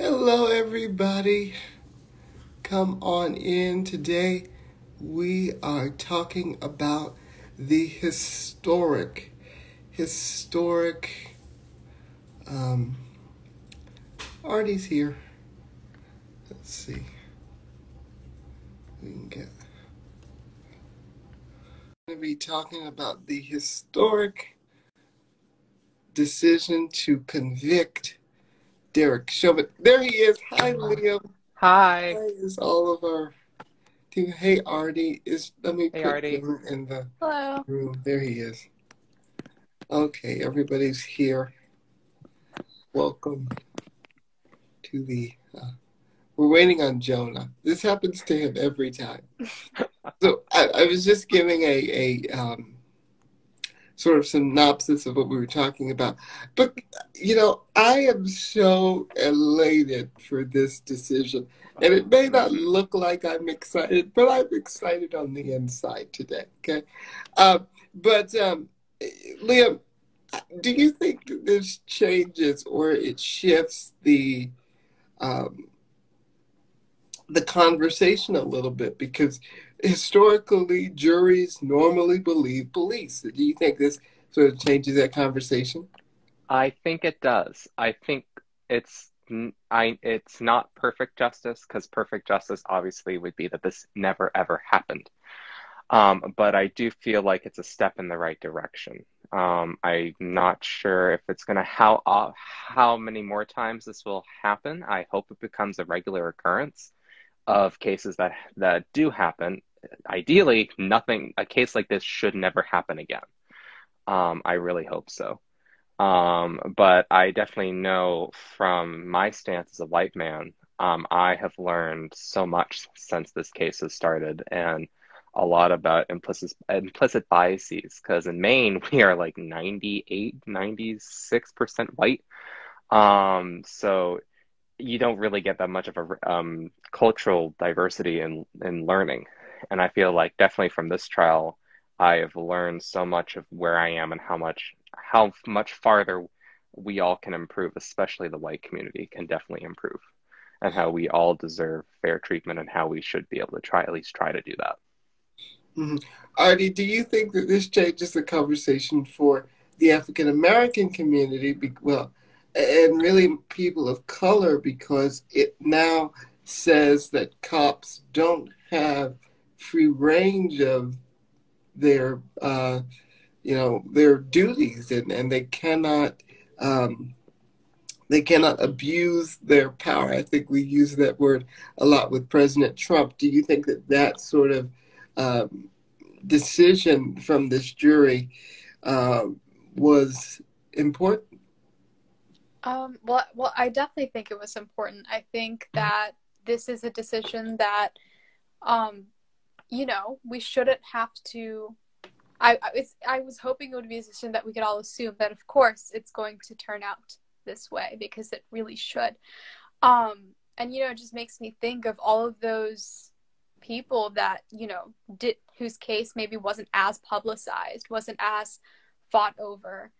Hello, everybody. Come on in. Today we are talking about the historic, historic. Um, Arty's here. Let's see. We can get. We're going to be talking about the historic decision to convict Derek Chauvin. There he is. Hi, Liam. Hi. Hi is all of our team. Hey, Arty. Is let me Hey, put Arty. him in the Hello. room. There he is. Okay, everybody's here. Welcome to the. Uh, we're waiting on Jonah. This happens to him every time. so I, I was just giving a a um, sort of synopsis of what we were talking about. But you know, I am so elated for this decision, and it may not look like I'm excited, but I'm excited on the inside today. Okay, uh, but um, Liam, do you think this changes or it shifts the um, the conversation a little bit because historically juries normally believe police. Do you think this sort of changes that conversation? I think it does. I think it's I it's not perfect justice because perfect justice obviously would be that this never ever happened. Um, but I do feel like it's a step in the right direction. Um, I'm not sure if it's gonna how uh, how many more times this will happen. I hope it becomes a regular occurrence of cases that that do happen. Ideally, nothing a case like this should never happen again. Um, I really hope so. Um, but I definitely know from my stance as a white man, um, I have learned so much since this case has started and a lot about implicit implicit biases. Because in Maine, we are like 98, 96% white. Um, so you don't really get that much of a um, cultural diversity in in learning. And I feel like definitely from this trial, I have learned so much of where I am and how much how much farther we all can improve, especially the white community can definitely improve, and how we all deserve fair treatment and how we should be able to try at least try to do that. Mhm. Arty, do you think that this changes the conversation for the African American community? Be- Well, and really people of color because it now says that cops don't have free range of their, uh, you know, their duties, and, and they cannot. Um, they cannot abuse their power. I think we use that word a lot with President Trump. Do you think that that sort of um, decision from this jury uh, was important? Um, well, well, I definitely think it was important. I think that this is a decision that, um, you know, we shouldn't have to. I, I was I was hoping it would be a decision that we could all assume that, of course, it's going to turn out this way because it really should. Um, and you know, it just makes me think of all of those people that you know did whose case maybe wasn't as publicized, wasn't as fought over,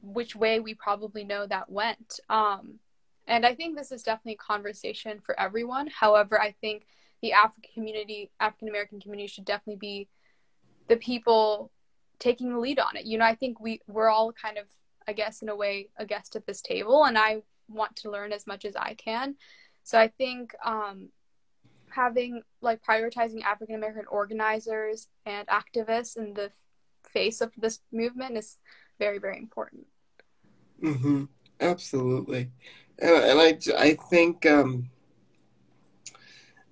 which way we probably know that went. Um, and I think this is definitely a conversation for everyone. However, I think the African community, African American community, should definitely be the people taking the lead on it. You know, I think we we're all kind of, I guess, in a way, a guest at this table, and I want to learn as much as I can. So I think um, having like prioritizing African American organizers and activists in the face of this movement is very very important. Mm-hmm. Absolutely, and, I I think um,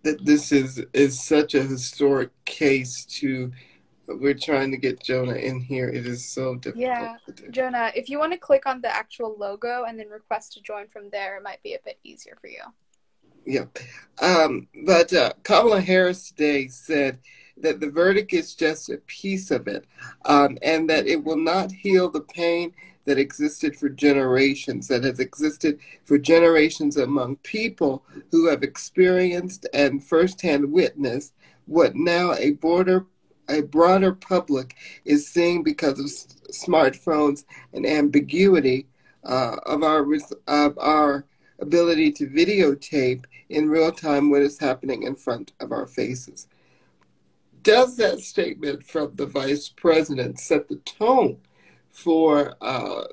that this is is such a historic case. To we're trying to get Jonah in here. It is so difficult. Yeah. to do. Jonah, if you want to click on the actual logo and then request to join from there, it might be a bit easier for you. Yeah. Um, but uh, Kamala Harris today said that the verdict is just a piece of it um, and that it will not heal the pain that existed for generations, that has existed for generations among people who have experienced and firsthand witnessed what now a border a broader public is seeing because of s- smartphones and ambiguity uh, of our of our ability to videotape in real time what is happening in front of our faces. Does that statement from the vice president set the tone for uh,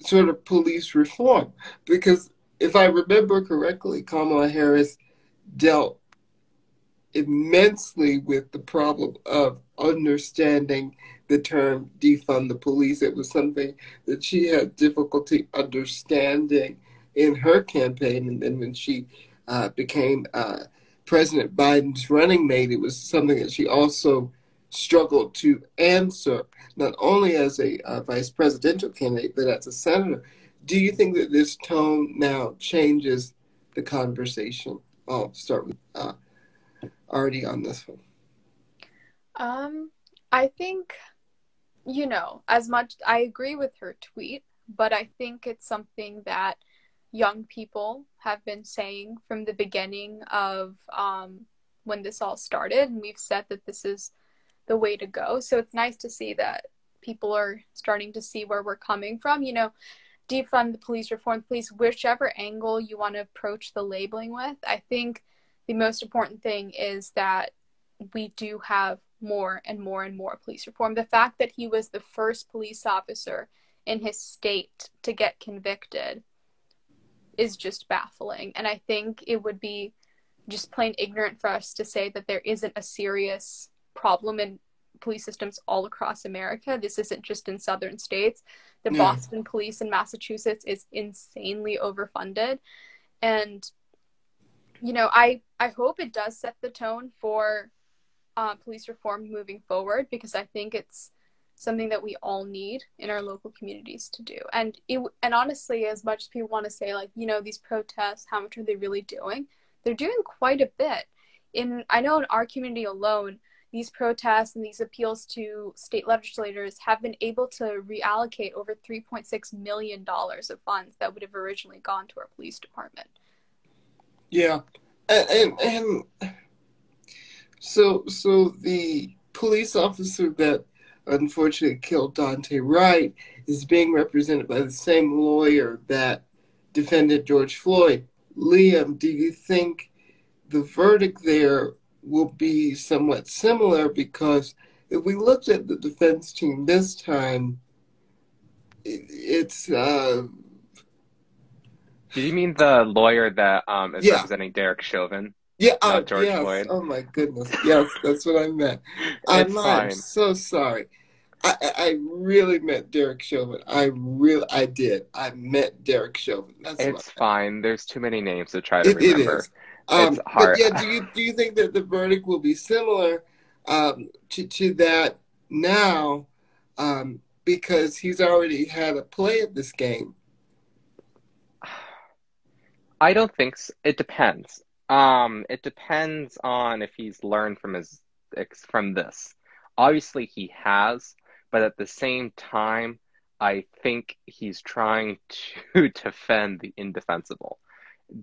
sort of police reform? Because if I remember correctly, Kamala Harris dealt immensely with the problem of understanding the term defund the police. It was something that she had difficulty understanding in her campaign. And then when she uh, became uh, President Biden's running mate, it was something that she also struggled to answer, not only as a uh, vice presidential candidate, but as a senator. Do you think that this tone now changes the conversation? I'll start with uh, on this one. Um, I think, you know, as much I agree with her tweet, but I think it's something that young people have been saying from the beginning of um, when this all started, and we've said that this is the way to go. So it's nice to see that people are starting to see where we're coming from. You know, defund the police, reform the police, whichever angle you want to approach the labeling with. I think the most important thing is that we do have more and more and more police reform. The fact that he was the first police officer in his state to get convicted is just baffling. And I think it would be just plain ignorant for us to say that there isn't a serious problem in police systems all across America. This isn't just in southern states. The. Boston police in Massachusetts is insanely overfunded. And you know, I I hope it does set the tone for uh, police reform moving forward because I think it's something that we all need in our local communities to do. And it, and honestly, as much as people want to say like, you know, these protests, how much are they really doing? They're doing quite a bit. In I know in our community alone, these protests and these appeals to state legislators have been able to reallocate over 3.6 million dollars of funds that would have originally gone to our police department. Yeah, and, and, and so so the police officer that unfortunately killed Daunte Wright is being represented by the same lawyer that defended George Floyd. Liam, do you think the verdict there will be somewhat similar? Because if we looked at the defense team this time, it's. Uh, do you mean the lawyer that um, is yeah. representing Derek Chauvin? Yeah, uh, George yes. Floyd. Oh my goodness. Yes, that's what I meant. I'm, I'm so sorry. I, I really meant Derek Chauvin. I really, I did. I meant Derek Chauvin. That's it's fine. There's too many names to try to it, remember. It is. Um, it's hard. But yeah, do you do you think that the verdict will be similar um, to to that now? Um, because he's already had a play at this game. I don't think so. It depends. Um, it depends on if he's learned from his from this. Obviously, he has, but at the same time, I think he's trying to defend the indefensible.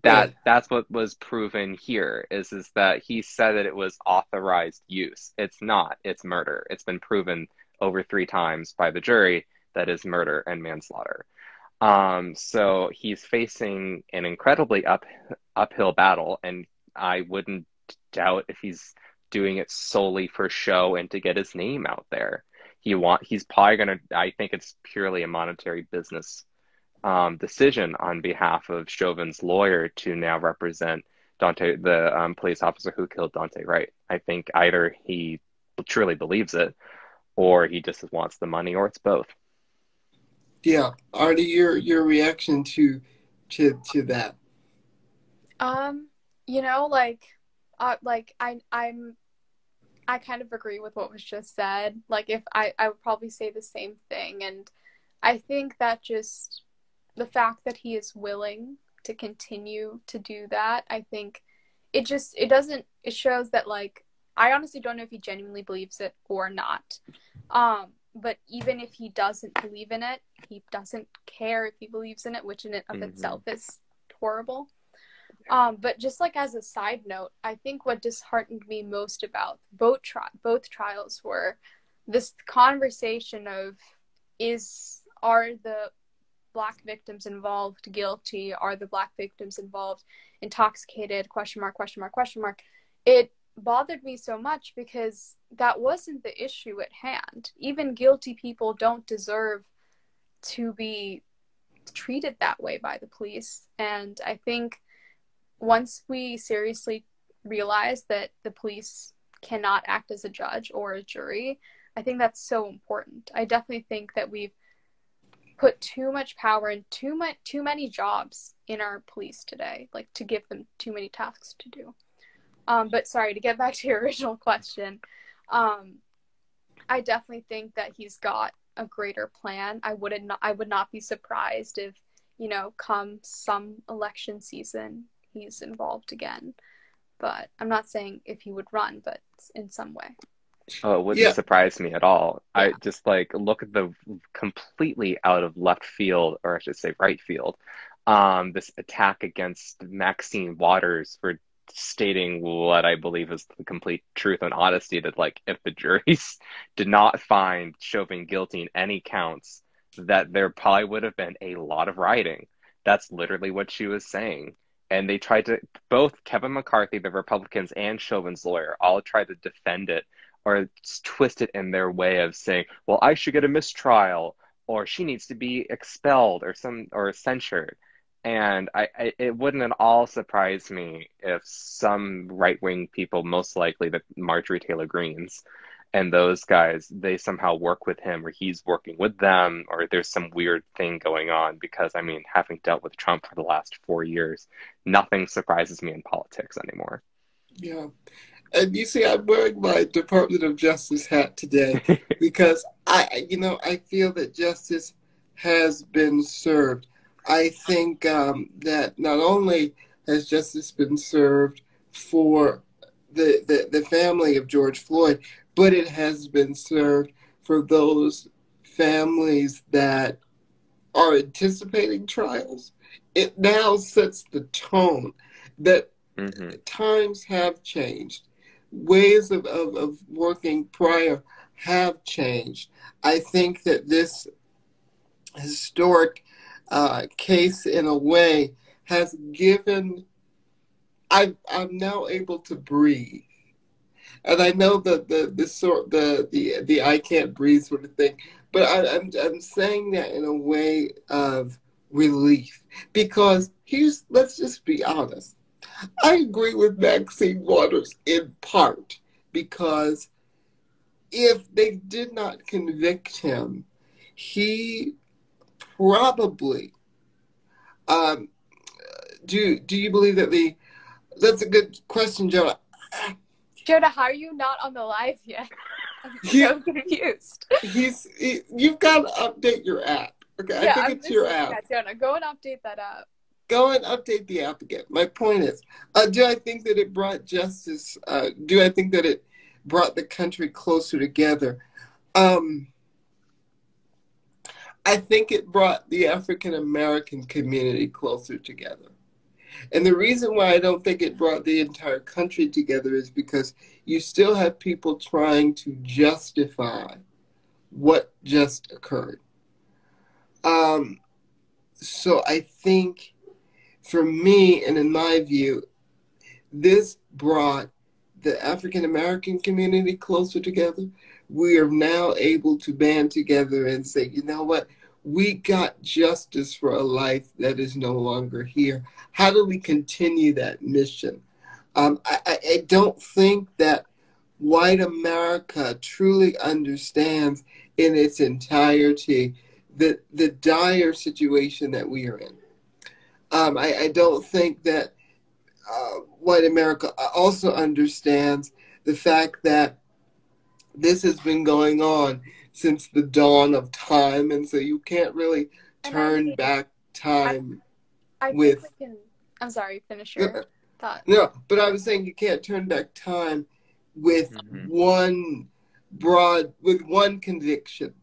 That yeah. that's what was proven here is is that he said that it was authorized use. It's not. It's murder. It's been proven over three times by the jury that is murder and manslaughter. Um, so he's facing an incredibly up uphill battle, and I wouldn't doubt if he's doing it solely for show and to get his name out there. He want he's probably gonna. I think it's purely a monetary business um, decision on behalf of Chauvin's lawyer to now represent Daunte, the um, police officer who killed Daunte Wright. I think either he truly believes it, or he just wants the money, or it's both. Yeah, Arty, your your reaction to to to that? Um, you know, like, uh, like I I'm I kind of agree with what was just said. Like, if I I would probably say the same thing, and I think that just the fact that he is willing to continue to do that, I think it just it doesn't it shows that like I honestly don't know if he genuinely believes it or not. Um, but even if he doesn't believe in it, he doesn't care if he believes in it, which in and of mm-hmm. itself is horrible. Um, but just like as a side note, I think what disheartened me most about both tri- both trials were this conversation of is are the black victims involved guilty? Are the black victims involved intoxicated? Question mark, question mark, question mark. It bothered me so much because that wasn't the issue at hand. Even guilty people don't deserve to be treated that way by the police. And I think once we seriously realize that the police cannot act as a judge or a jury, I think that's so important. I definitely think that we've put too much power and too much too many jobs in our police today, like to give them too many tasks to do. Um, but sorry to get back to your original question. Um, I definitely think that he's got a greater plan. I wouldn't not, I would not be surprised if you know come some election season he's involved again. But I'm not saying if he would run, but in some way. Oh, it wouldn't yeah. surprise me at all. Yeah. I just like look at the completely out of left field, or I should say right field, um, this attack against Maxine Waters for stating what I believe is the complete truth and honesty that like if the juries did not find Chauvin guilty in any counts, that there probably would have been a lot of rioting. That's literally what she was saying. And they tried to both Kevin McCarthy, the Republicans, and Chauvin's lawyer all tried to defend it or twist it in their way of saying, well, I should get a mistrial or she needs to be expelled or some or censured and I, I, it wouldn't at all surprise me if some right wing people, most likely the Marjorie Taylor Greens, and those guys, they somehow work with him, or he's working with them, or there's some weird thing going on. Because I mean, having dealt with Trump for the last four years, nothing surprises me in politics anymore. Yeah. And you see, I'm wearing my Department of Justice hat today because I, you know, I feel that justice has been served. I think um, that not only has justice been served for the, the, the family of George Floyd, but it has been served for those families that are anticipating trials. It now sets the tone that mm-hmm. times have changed. Ways of, of, of working prior have changed. I think that this historic uh, case in a way has given I, I'm now able to breathe. And I know that the the sort the the the I can't breathe sort of thing, but I, I'm I'm saying that in a way of relief because here's let's just be honest. I agree with Maxine Waters in part because if they did not convict him, he probably. Um, do do you believe that the? That's a good question, Jonah. Jonah, how are you not on the live yet? I'm so confused. He's he, you've got to update your app. Okay, yeah, I think I'm it's your app. That, Jonah, go and update that app. Go and update the app again. My point is, uh, do I think that it brought justice? Uh, do I think that it brought the country closer together? Um, I think it brought the African American community closer together. And the reason why I don't think it brought the entire country together is because you still have people trying to justify what just occurred. Um, so I think for me, and in my view, this brought the African American community closer together we are now able to band together and say, you know what? We got justice for a life that is no longer here. How do we continue that mission? Um, I, I don't think that white America truly understands in its entirety the, the dire situation that we are in. Um, I, I, don't think that uh, white America also understands the fact that this has been going on since the dawn of time, and so you can't really turn back time I, I with. Can, I'm sorry, finish your thought. No, but I was saying you can't turn back time with mm-hmm. one broad, with one conviction.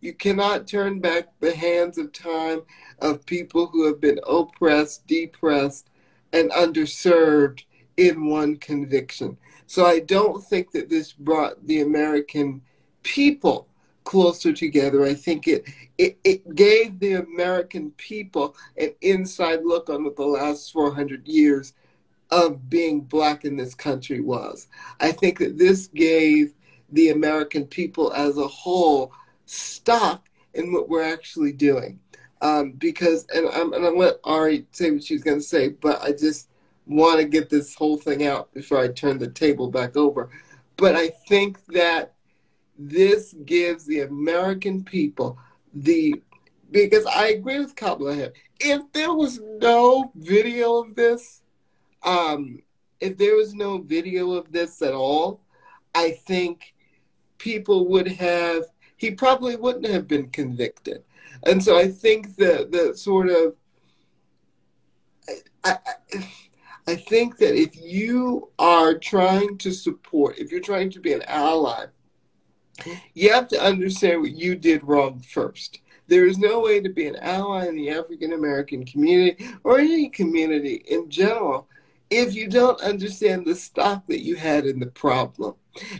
You cannot turn back the hands of time of people who have been oppressed, depressed, and underserved in one conviction. So I don't think that this brought the American people closer together. I think it, it, it gave the American people an inside look on what the last 400 years of being black in this country was. I think that this gave the American people as a whole stock in what we're actually doing. Um, because, and I'm, and I'm let Ari say what she's going to say, but I just want to get this whole thing out before I turn the table back over. But I think that this gives the American people the because I agree with Kamala If there was no video of this, um, if there was no video of this at all, I think people would have he probably wouldn't have been convicted. And so I think that the sort of I, I, I think that if you are trying to support, if you're trying to be an ally, you have to understand what you did wrong first. There is no way to be an ally in the African American community or any community in general if you don't understand the stock that you had in the problem.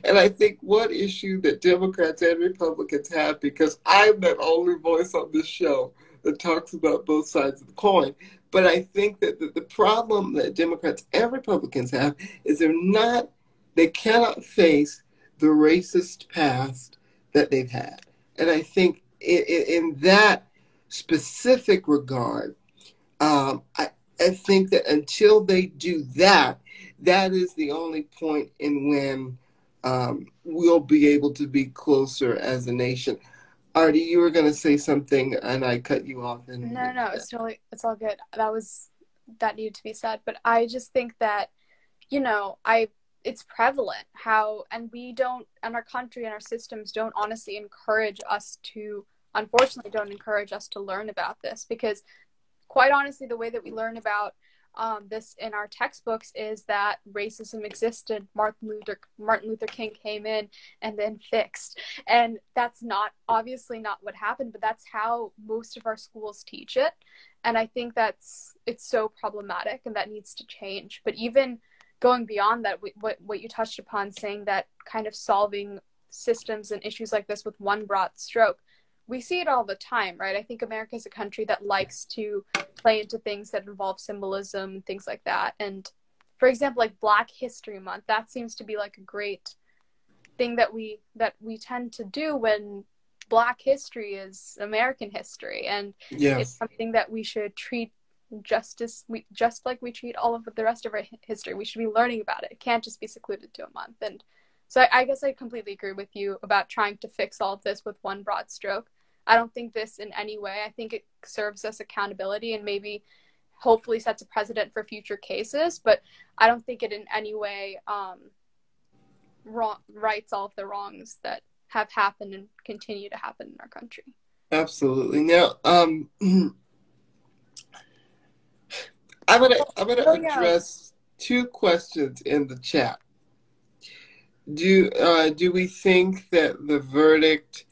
And I think one issue that Democrats and Republicans have, because I'm the only voice on this show that talks about both sides of the coin, but I think that the, the problem that Democrats and Republicans have is they're not, they cannot face the racist past that they've had. And I think in, in that specific regard, um, I, I think that until they do that, that is the only point in when um, we'll be able to be closer as a nation. Arty, you were to say something, and I cut you off. And no, no, it's totally, it's all good. That was that needed to be said, but I just think that, you know, I it's prevalent how and we don't and our country and our systems don't honestly encourage us to unfortunately don't encourage us to learn about this because quite honestly, the way that we learn about um, this in our textbooks is that racism existed. Martin Luther Martin Luther King came in and then fixed, and that's not obviously not what happened, but that's how most of our schools teach it, and I think that's it's so problematic and that needs to change. But even going beyond that, what what you touched upon, saying that kind of solving systems and issues like this with one broad stroke we see it all the time, right? I think America is a country that likes to play into things that involve symbolism, and things like that. And for example, like Black History Month, that seems to be like a great thing that we that we tend to do when Black history is American history, and yes. it's something that we should treat justice we just like we treat all of the rest of our history. We should be learning about it. It can't just be secluded to a month. And so I, I guess I completely agree with you about trying to fix all of this with one broad stroke. I don't think this in any way. I think it serves us accountability and maybe hopefully sets a precedent for future cases, but I don't think it in any way um, wrong, rights all of the wrongs that have happened and continue to happen in our country. Absolutely. Now, um, I'm gonna I'm gonna oh, address yeah. two questions in the chat. Do uh, do we think that the verdict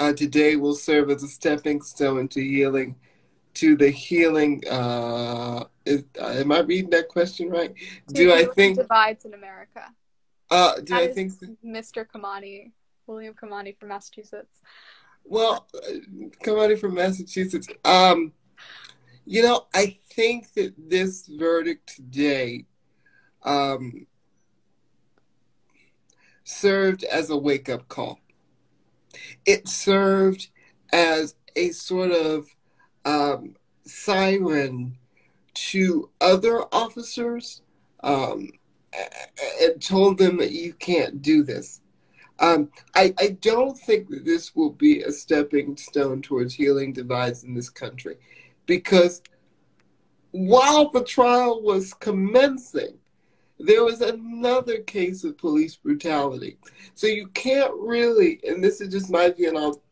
uh, today will serve as a stepping stone to healing, to the healing. Uh, is, uh, am I reading that question right? Do I think divides in America? Uh, do that I think Mr. Kamani, William Kamani from Massachusetts? Well, uh, Kamani from Massachusetts. Um, you know, I think that this verdict today um, served as a wake up call it served as a sort of um, siren to other officers um, and told them that you can't do this. Um, I, I don't think that this will be a stepping stone towards healing divides in this country because while the trial was commencing, there was another case of police brutality. So you can't really, and this is just my view, and I'll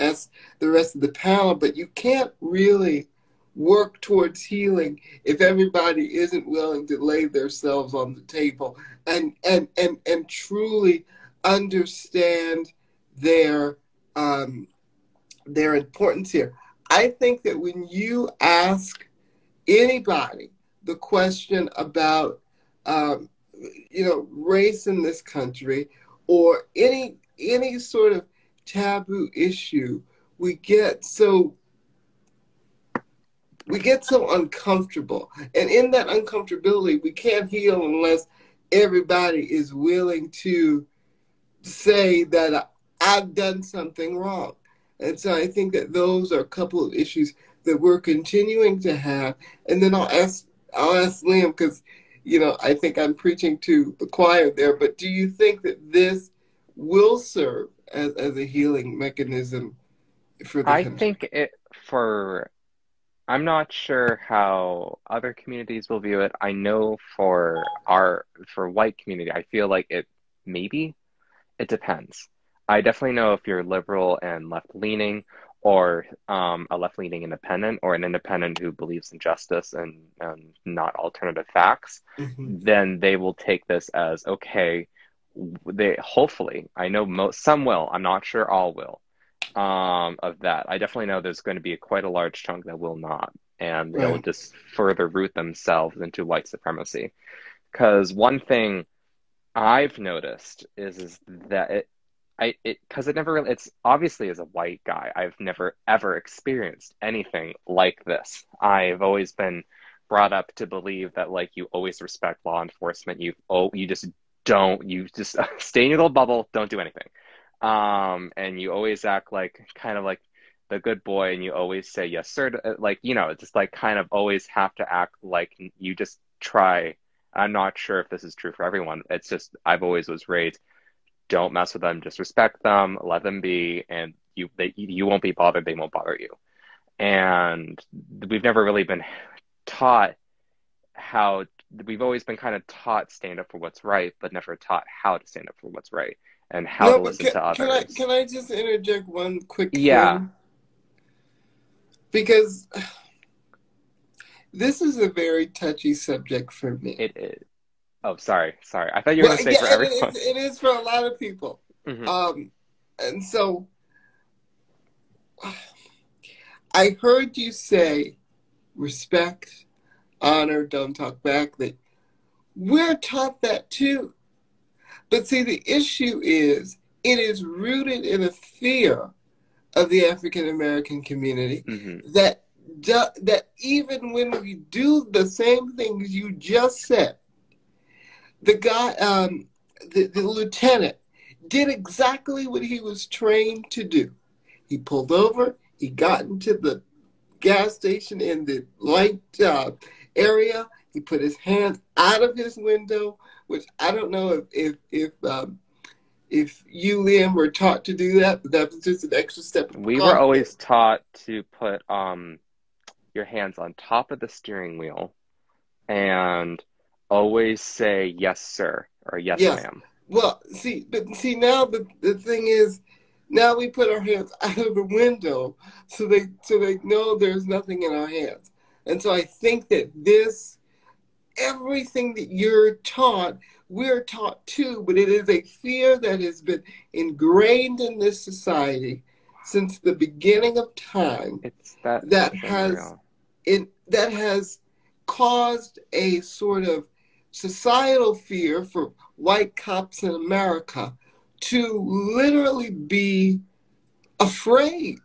ask the rest of the panel, but you can't really work towards healing if everybody isn't willing to lay themselves on the table and and and, and truly understand their um, their importance here. I think that when you ask anybody the question about um, you know, race in this country or any any sort of taboo issue, we get so we get so uncomfortable. And in that uncomfortability, we can't heal unless everybody is willing to say that I've done something wrong. And so I think that those are a couple of issues that we're continuing to have. And then I'll ask I'll ask Liam because you know I think I'm preaching to the choir there. But do you think that this will serve as, as a healing mechanism for the I country? think it for I'm not sure how other communities will view it. I know for our for white community, I feel like it maybe it depends. I definitely know if you're liberal and left leaning, or um, a left leaning independent, or an independent who believes in justice and, and not alternative facts, Mhm. then they will take this as okay. They hopefully, I know most some will. I'm not sure all will. Um, of that, I definitely know there's going to be quite a large chunk that will not, and they'll just further root themselves into white supremacy. Because one thing I've noticed is is that it I it because it never really it's obviously as a white guy I've never ever experienced anything like this. I've always been brought up to believe that like you always respect law enforcement. You oh you just don't you just stay in your little bubble, don't do anything. Um and you always act like kind of like the good boy and you always say yes sir to, like you know just like kind of always have to act like you just try I'm not sure if this is true for everyone. It's just I've always was raised. Don't mess with them. Just respect them. Let them be, and you they you won't be bothered. They won't bother you. And we've never really been taught how. We've always been kind of taught stand up for what's right, but never taught how to stand up for what's right and how No, to listen can, to others. can I can I just interject one quick Yeah. thing? Because this is a very touchy subject for me. It is. Oh, sorry, sorry. I thought you were Well, going to say yeah, for everyone. is, it is for a lot of people. Mhm. Um, and so I heard you say respect, honor, don't talk back. That we're taught that too. But see, the issue is it is rooted in a fear of the African American community Mhm. that that even when we do the same things you just said, the guy, um, the, the lieutenant, did exactly what he was trained to do. He pulled over. He got into the gas station in the light uh, area. He put his hands out of his window, which I don't know if if if, um, if you, Liam, were taught to do that, but that was just an extra step. We were always taught to put um your hands on top of the steering wheel and always say yes sir or yes Yes. ma'am. Well, see, but see now the the thing is, now we put our hands out of the window so they so they know there's nothing in our hands, and so I think that this everything that you're taught, we're taught too, but it is a fear that has been ingrained in this society since the beginning of time. It's that That has- it that has caused a sort of societal fear for white cops in America to literally be afraid.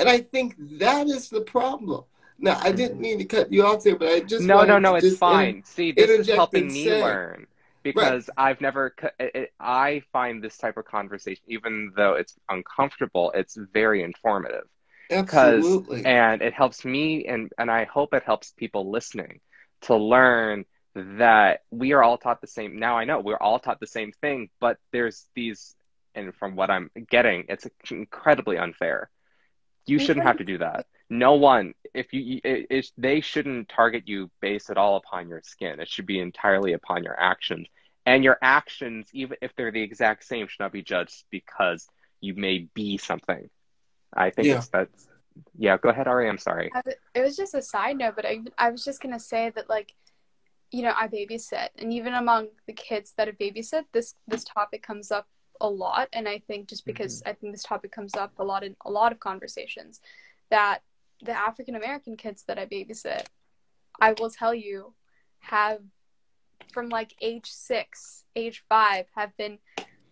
And I think that is the problem. Now, I didn't mm-hmm. mean to cut you off there, but I just no, no, no, it's fine. See, this is helping me say- learn because I've never, it, it- I find this type of conversation, even though it's uncomfortable, it's very informative. Absolutely. and it helps me and and I hope it helps people listening to learn that we are all taught the same now I know we're all taught the same thing but there's these and from what I'm getting it's incredibly unfair you shouldn't have to do that no one if you it, it, they shouldn't target you based at all upon your skin it should be entirely upon your actions and your actions even if they're the exact same should not be judged because you may be something I think Yeah. it's that's yeah. Go ahead, Ari. I'm sorry. Uh, it was just a side note, but I, I was just gonna say that like, you know, I babysit, and even among the kids that I babysit, this this topic comes up a lot, and I think just mm-hmm. because I think this topic comes up a lot in a lot of conversations, that the African American kids that I babysit, I will tell you, have from like age six, age five, have been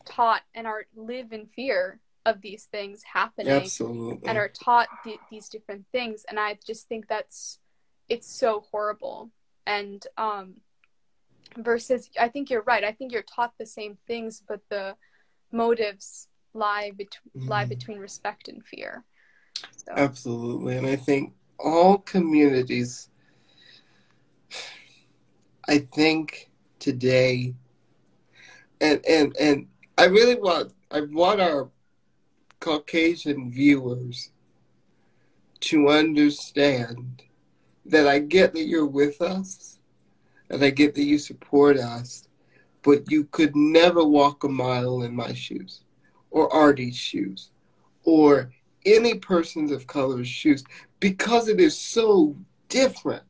taught and are live in fear of these things happening Absolutely. and are taught th- these different things. And i just think that's it's so horrible and um versus i think you're right i think you're taught the same things but the motives lie between lie Mhm. between respect and fear so Absolutely. And I think all communities, I think today, and, and, and I really want, I want our Caucasian viewers to understand that I get that you're with us and I get that you support us, but you could never walk a mile in my shoes or Arty's shoes or any person's of color's shoes because it is so different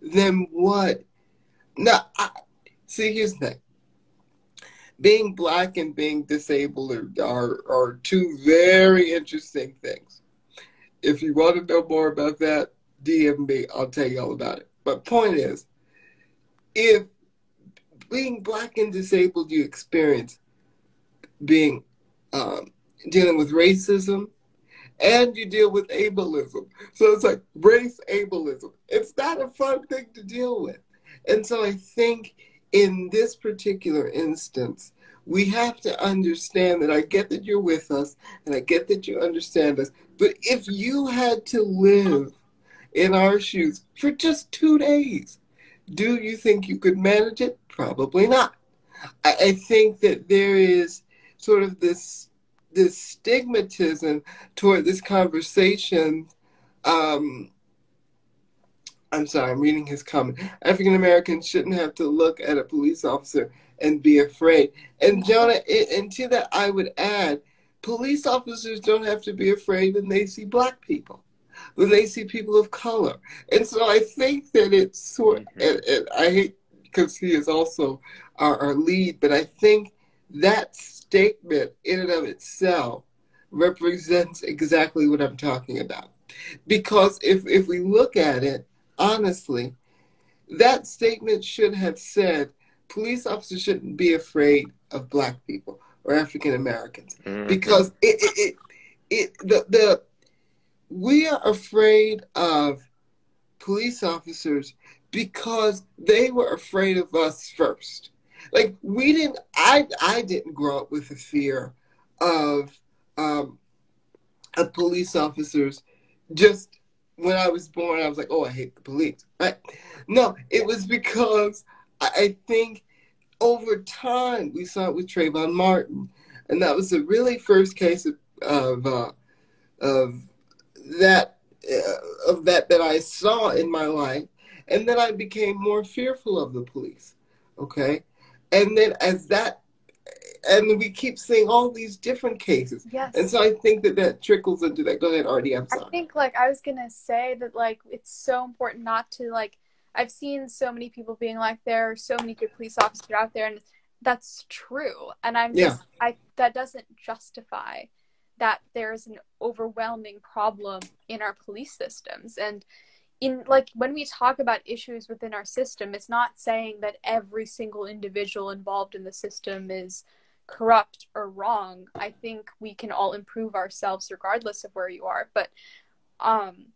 than what. Now, I, see, here's the thing. Being black and being disabled are, are, are two very interesting things. If you want to know more about that, DM me. I'll tell you all about it. But point is, if being black and disabled, you experience being um, dealing with racism, and you deal with ableism. So it's like race ableism. It's not a fun thing to deal with. And so I think in this particular instance, we have to understand that I get that you're with us and I get that you understand us. But if you had to live in our shoes for just two days, do you think you could manage it? Probably not. I, I think that there is sort of this this stigmatism toward this conversation. Um, I'm sorry, I'm reading his comment. African Americans shouldn't have to look at a police officer and be afraid. And Jonah, and to that, I would add, police officers don't have to be afraid when they see black people, when they see people of color. And so I think that it's sort. Mhm. And, and I hate because he is also our, our lead, but I think that statement in and of itself represents exactly what I'm talking about. Because if, if we look at it honestly, that statement should have said police officers shouldn't be afraid of black people or African Americans. Mhm. Because it, it, it, it the, the we are afraid of police officers because they were afraid of us first. Like we didn't I I didn't grow up with a fear of um of police officers just when I was born I was like, oh I hate the police. No, it was because I, I think over time we saw it with Trayvon Martin. And that was the really first case of of, uh, of that uh, of that that I saw in my life and then I became more fearful of the police. Okay, and then as that, and we keep seeing all these different cases, yes and so I think that that trickles into that. Go ahead, Arty. I'm sorry. I think like I was gonna say that like it's so important not to like I've seen so many people being like there are so many good police officers out there and that's true and I'm Yeah. just I that doesn't justify that there's an overwhelming problem in our police systems. And in like when we talk about issues within our system it's not saying that every single individual involved in the system is corrupt or wrong. I think we can all improve ourselves regardless of where you are. But um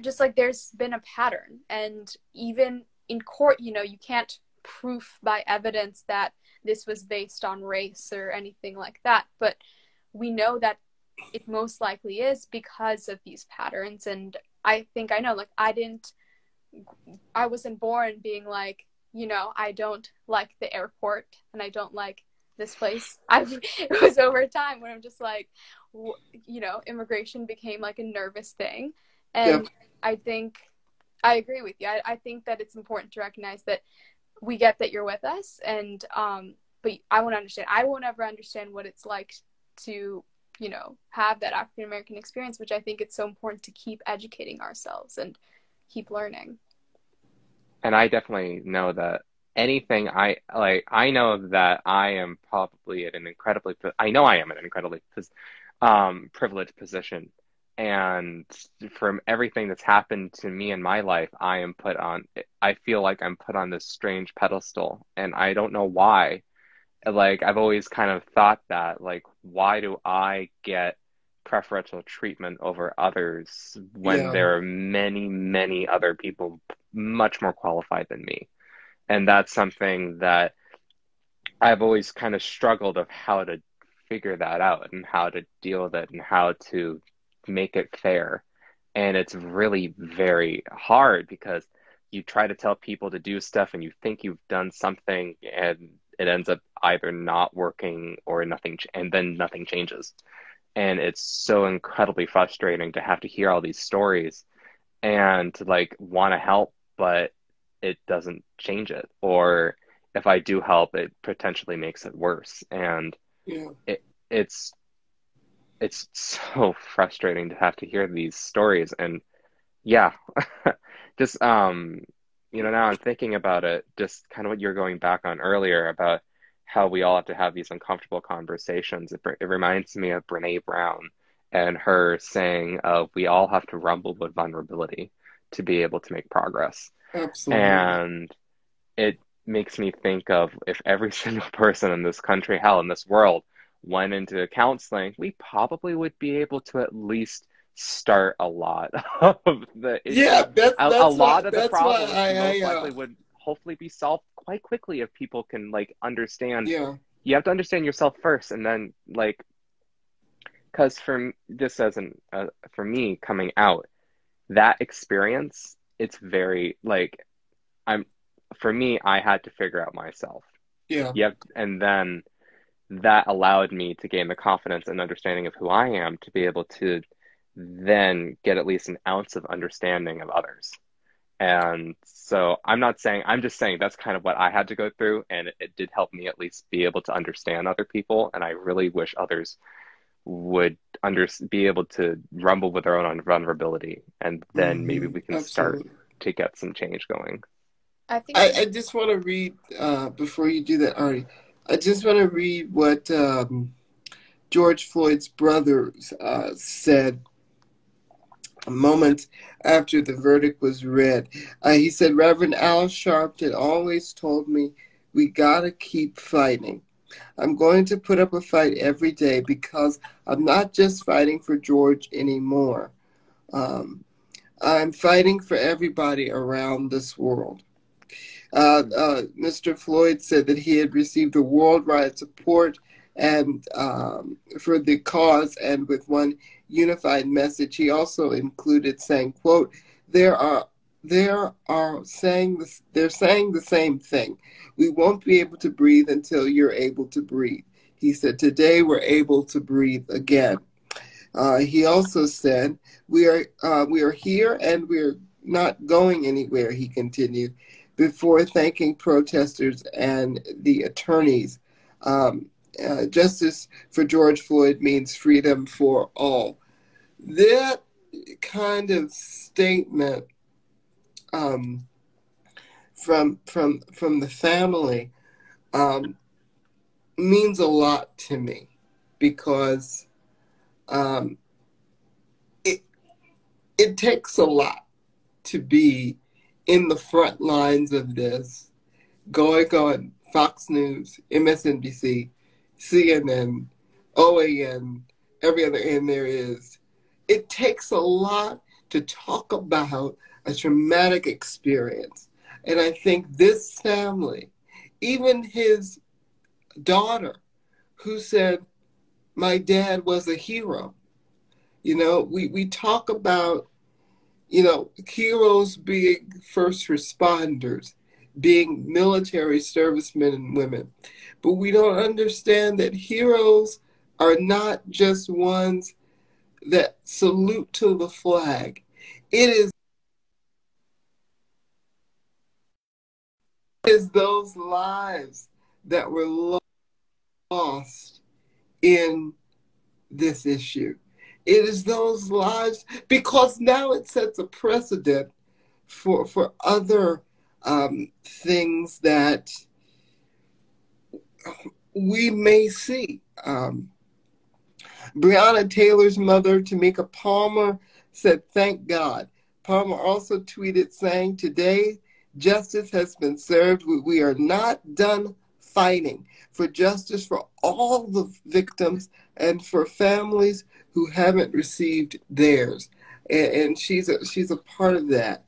just like there's been a pattern. And even in court you know you can't proof by evidence that this was based on race or anything like that. But we know that it most likely is because of these patterns. And i think i know like i didn't i wasn't born being like you know i don't like the airport and i don't like this place. I it was over time when i'm just like you know immigration became like a nervous thing. And i think i agree with you. I, I think that it's important to recognize that we get that you're with us and um but i want to understand i won't ever understand what it's like to you know have that african american experience which i think it's so important to keep educating ourselves and keep learning and I definitely know that anything I like, I know that I am probably at an incredibly, I know I am at an incredibly um, privileged position. And from everything that's happened to me in my life, I am put on, I feel like I'm put on this strange pedestal and I don't know why. Like I've always kind of thought that like why do I get preferential treatment over others when yeah. there are many many other people much more qualified than me and that's something that I've always kind of struggled of how to figure that out and how to deal with it and how to make it fair and it's really very hard because you try to tell people to do stuff and you think you've done something and it ends up either not working or nothing and then nothing changes. And it's so incredibly frustrating to have to hear all these stories and to like want to help but it doesn't change it. Or if i do help it potentially makes it worse. And yeah. it, it's it's so frustrating to have to hear these stories. And yeah just um you know now i'm thinking about it just kind of what you're going back on earlier about how we all have to have these uncomfortable conversations it, it reminds me of brene brown and her saying uh, we all have to rumble with vulnerability to be able to make progress Absolutely. and it makes me think of if every single person in this country hell in this world went into counseling we probably would be able to at least start a lot of the yeah that's, a, that's a lot why, of the problems I, most I, uh, likely would hopefully be solved quite quickly if people can like understand. Yeah. You have to understand yourself first and then like because for this as an uh, for me coming out that experience it's very like i'm for me i had to figure out myself. Yeah. Yep and then that allowed me to gain the confidence and understanding of who i am to be able to then get at least an ounce of understanding of others. And so I'm not saying, I'm just saying that's kind of what I had to go through. And it, it did help me at least be able to understand other people. And I really wish others would under, be able to rumble with their own vulnerability. And then mm-hmm. maybe we can Absolutely. start to get some change going. I think I, I just want to read, uh, before you do that, Ari, I just want to read what um, George Floyd's brother uh, said moments after the verdict was read. Uh, he said, Reverend Al Sharpton always told me we got to keep fighting. I'm going to put up a fight every day because I'm not just fighting for George anymore. Um, I'm fighting for everybody around this world. Uh, uh, Mr. Floyd said that he had received a worldwide support and um, for the cause and with one unified message. He also included saying, quote, there are there are saying they're saying the same thing. We won't be able to breathe until you're able to breathe. He said, today we're able to breathe again. Uh, he also said, we are uh, we are here and we're not going anywhere. He continued before thanking protesters and the attorneys. Um, uh, justice for George Floyd means freedom for all. That kind of statement um, from from from the family um, means a lot to me because um, it it takes a lot to be in the front lines of this, going on Fox News, MSNBC, CNN, OAN, every other end there is. It takes a lot to talk about a traumatic experience. And I think this family, even his daughter, who said, My dad was a hero. You know, we, we talk about, you know, heroes being first responders, being military servicemen and women. But we don't understand that heroes are not just ones that salute to the flag. It is is those lives that were lost in this issue. It is those lives because now it sets a precedent for for other um, things that we may see. Um, Breonna Taylor's mother, Tamika Palmer, said, Thank God. Palmer also tweeted saying, Today, justice has been served. We are not done fighting for justice for all the victims and for families who haven't received theirs. And, and she's a, she's a part of that.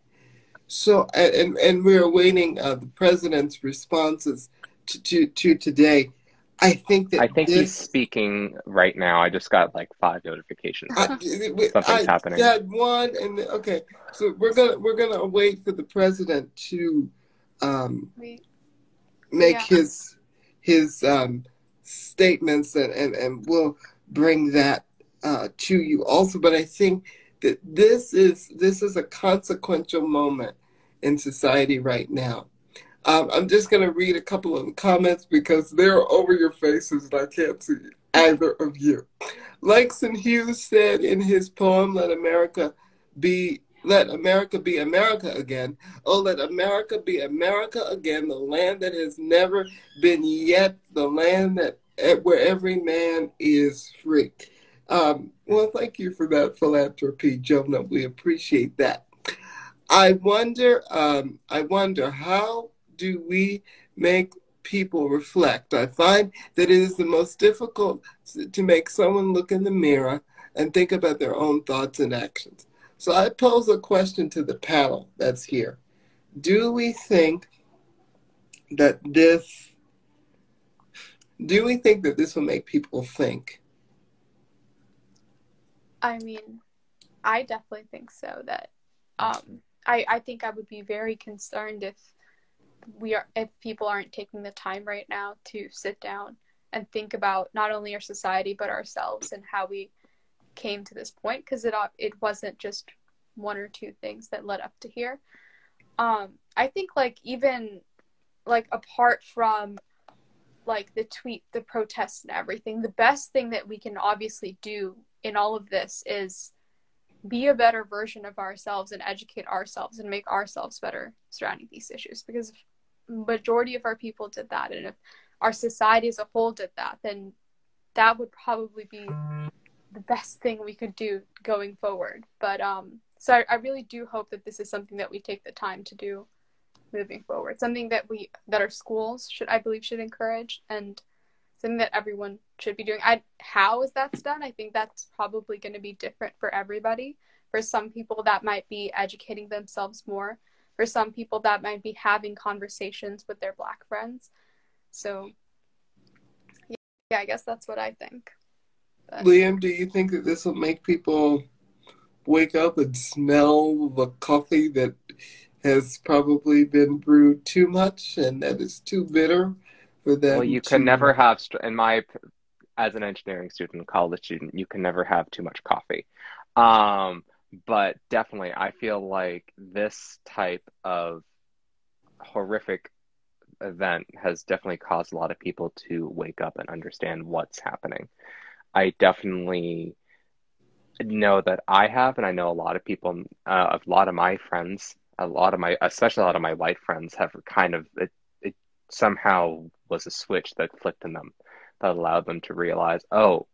So, and, and we're awaiting uh, the president's responses to, to, to today. I think that I think this, he's speaking right now. I just got like five notifications. I, Something's I happening. got one, and okay, so we're gonna we're gonna wait for the president to um, We, make Yeah. his his um, statements, and, and and we'll bring that uh, to you also. But I think that this is this is a consequential moment in society right now. Um, I'm just going to read a couple of comments because they're over your faces and I can't see either of you. Langston Hughes said in his poem, Let America Be Let America Be America Again. Oh, let America be America again, the land that has never been yet, the land that eh, where every man is free. Um, well, thank you for that philanthropy, Jonah. We appreciate that. I wonder, um, I wonder how do we make people reflect? I find that it is the most difficult to make someone look in the mirror and think about their own thoughts and actions. So I pose a question to the panel that's here. Do we think that this do we think that this will make people think? I mean, I definitely think so. That um, I I think I would be very concerned if we are if people aren't taking the time right now to sit down and think about not only our society but ourselves and how we came to this point because it it wasn't just one or two things that led up to here. Um, I think like even like apart from like the tweet, the protests and everything, the best thing that we can obviously do in all of this is be a better version of ourselves and educate ourselves and make ourselves better surrounding these issues because if majority of our people did that. And if our society as a whole did that then that would probably be the best thing we could do going forward. But um so I, I really do hope that this is something that we take the time to do moving forward. Something that we that our schools should i believe should encourage and something that everyone should be doing. I how is that's done? I think that's probably going to be different for everybody. For some people that might be educating themselves more for some people that might be having conversations with their black friends so yeah i guess that's what i think but, Liam, do you think that this will make people wake up and smell the coffee that has probably been brewed too much and that is too bitter for them? Well, you to- can never have, str- in my, as an engineering student, college student, you can never have too much coffee. Um, but definitely, I feel like this type of horrific event has definitely caused a lot of people to wake up and understand what's happening. I definitely know that I have, and I know a lot of people, uh, a lot of my friends, a lot of my, especially a lot of my white friends, have kind of it, it somehow was a switch that flipped in them that allowed them to realize, oh,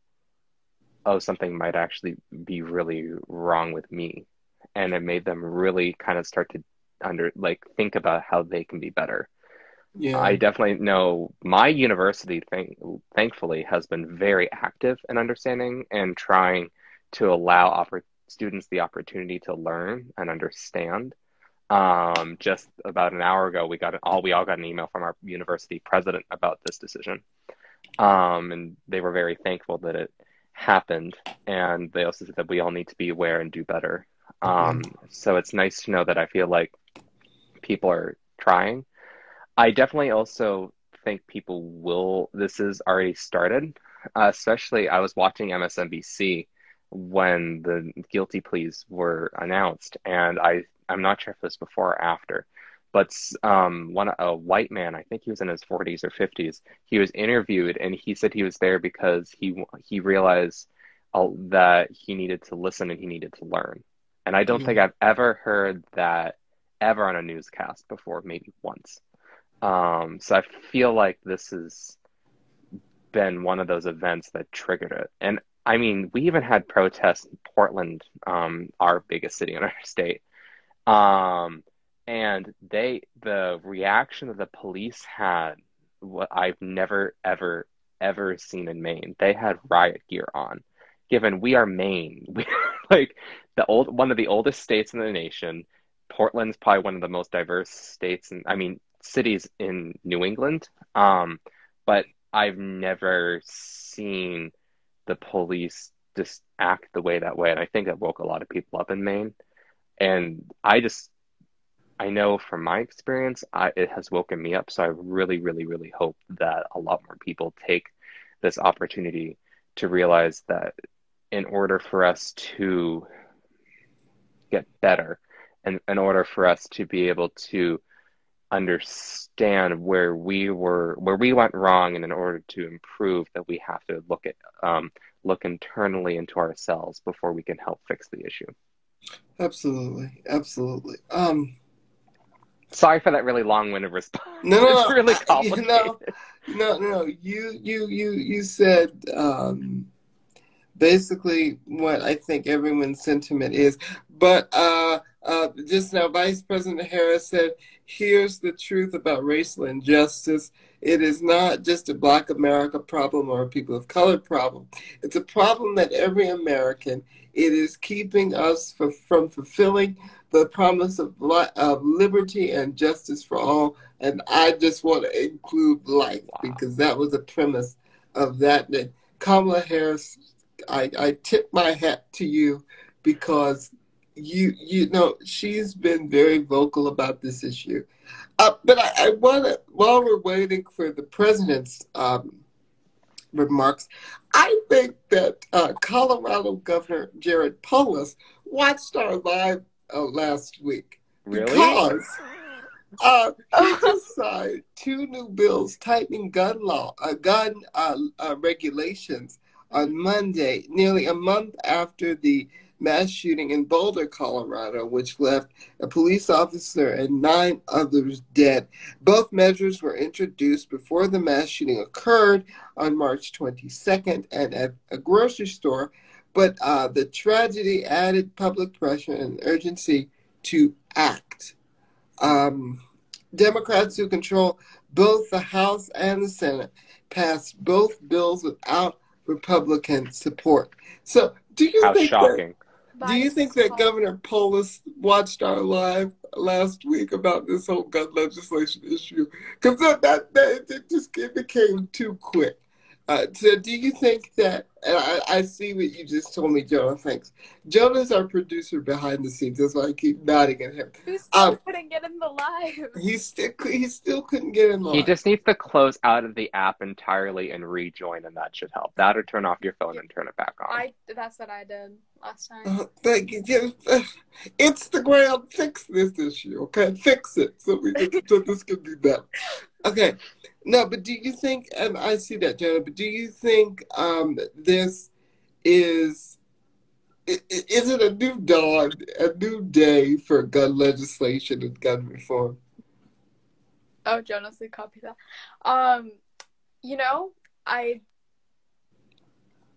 oh, something might actually be really wrong with me, and it made them really kind of start to under like think about how they can be better. Yeah. I definitely know my university, thank, thankfully, has been very active in understanding and trying to allow oppor- students the opportunity to learn and understand. Um, just about an hour ago, we got an, all we all got an email from our university president about this decision, um, and they were very thankful that it happened. And they also said that we all need to be aware and do better. Um, so it's nice to know that I feel like people are trying. I definitely also think people will. This is already started. Uh, especially, I was watching MSNBC when the guilty pleas were announced, and I I'm not sure if this was before or after, but um, one a white man, I think he was in his 40s or 50s, he was interviewed, and he said he was there because he he realized uh, that he needed to listen and he needed to learn. And I don't Mhm. think I've ever heard that ever on a newscast before, maybe once. Um, so I feel like this has been one of those events that triggered it. And I mean, we even had protests in Portland, um, our biggest city in our state. Um, and they, the reaction that the police had what I've never ever ever seen in Maine. They had riot gear on. Given we are Maine, we like the old one of the oldest states in the nation. Portland's probably one of the most diverse states and I mean cities in New England. Um, but I've never seen the police just act the way that way, and I think that woke a lot of people up in Maine. And I just I know from my experience, I, it has woken me up. So I really, really, really hope that a lot more people take this opportunity to realize that in order for us to get better and in order for us to be able to understand where we were where we went wrong and in order to improve that we have to look at um, look internally into ourselves before we can help fix the issue absolutely absolutely um Sorry for that really long-winded response. No, no, it's really complicated. No, no, no. You, you, you, you said um, basically what I think everyone's sentiment is. But uh, uh, just now, Vice President Harris said, "Here's the truth about racial injustice. It is not just a Black America problem or a people of color problem. It's a problem that every American. It is keeping us for, from fulfilling." The promise of, of liberty and justice for all. And I just want to include life wow. because that was the premise of that. That Kamala Harris, I, I tip my hat to you because you you know she's been very vocal about this issue. Uh, but I, I want to while we're waiting for the president's um, remarks, I think that uh, Colorado Governor Jared Polis watched our live uh, last week. Really? Because uh, he just signed two new bills tightening gun law, uh, gun uh, uh, regulations on Monday, nearly a month after the mass shooting in Boulder, Colorado, which left a police officer and nine others dead. Both measures were introduced before the mass shooting occurred on March 22nd and at a grocery store but uh, the tragedy added public pressure and urgency to act. Um, Democrats who control both the House and the Senate passed both bills without Republican support. So, do you How think shocking. That, do you think that Governor Polis watched our live last week about this whole gun legislation issue? Because that, that, that it just it became too quick. Uh, so do you think that, I, I, see what you just told me, Jonah, thanks. Jonah's our producer behind the scenes. That's why I keep nodding at him. He still um, couldn't get in the live. He still, he still couldn't get in the He just needs to close out of the app entirely and rejoin, and that should help. That or turn off your phone and turn it back on. I, that's what I did last time. Uh, thank you. Just, Instagram, fix this issue, okay? Fix it so, we, so this can be better. Okay. No, but do you think, and I see that, Jenna, but do you think um, this is, is it a new dawn, a new day for gun legislation and gun reform? Oh, Jonas, we copy that. Um, you know, I,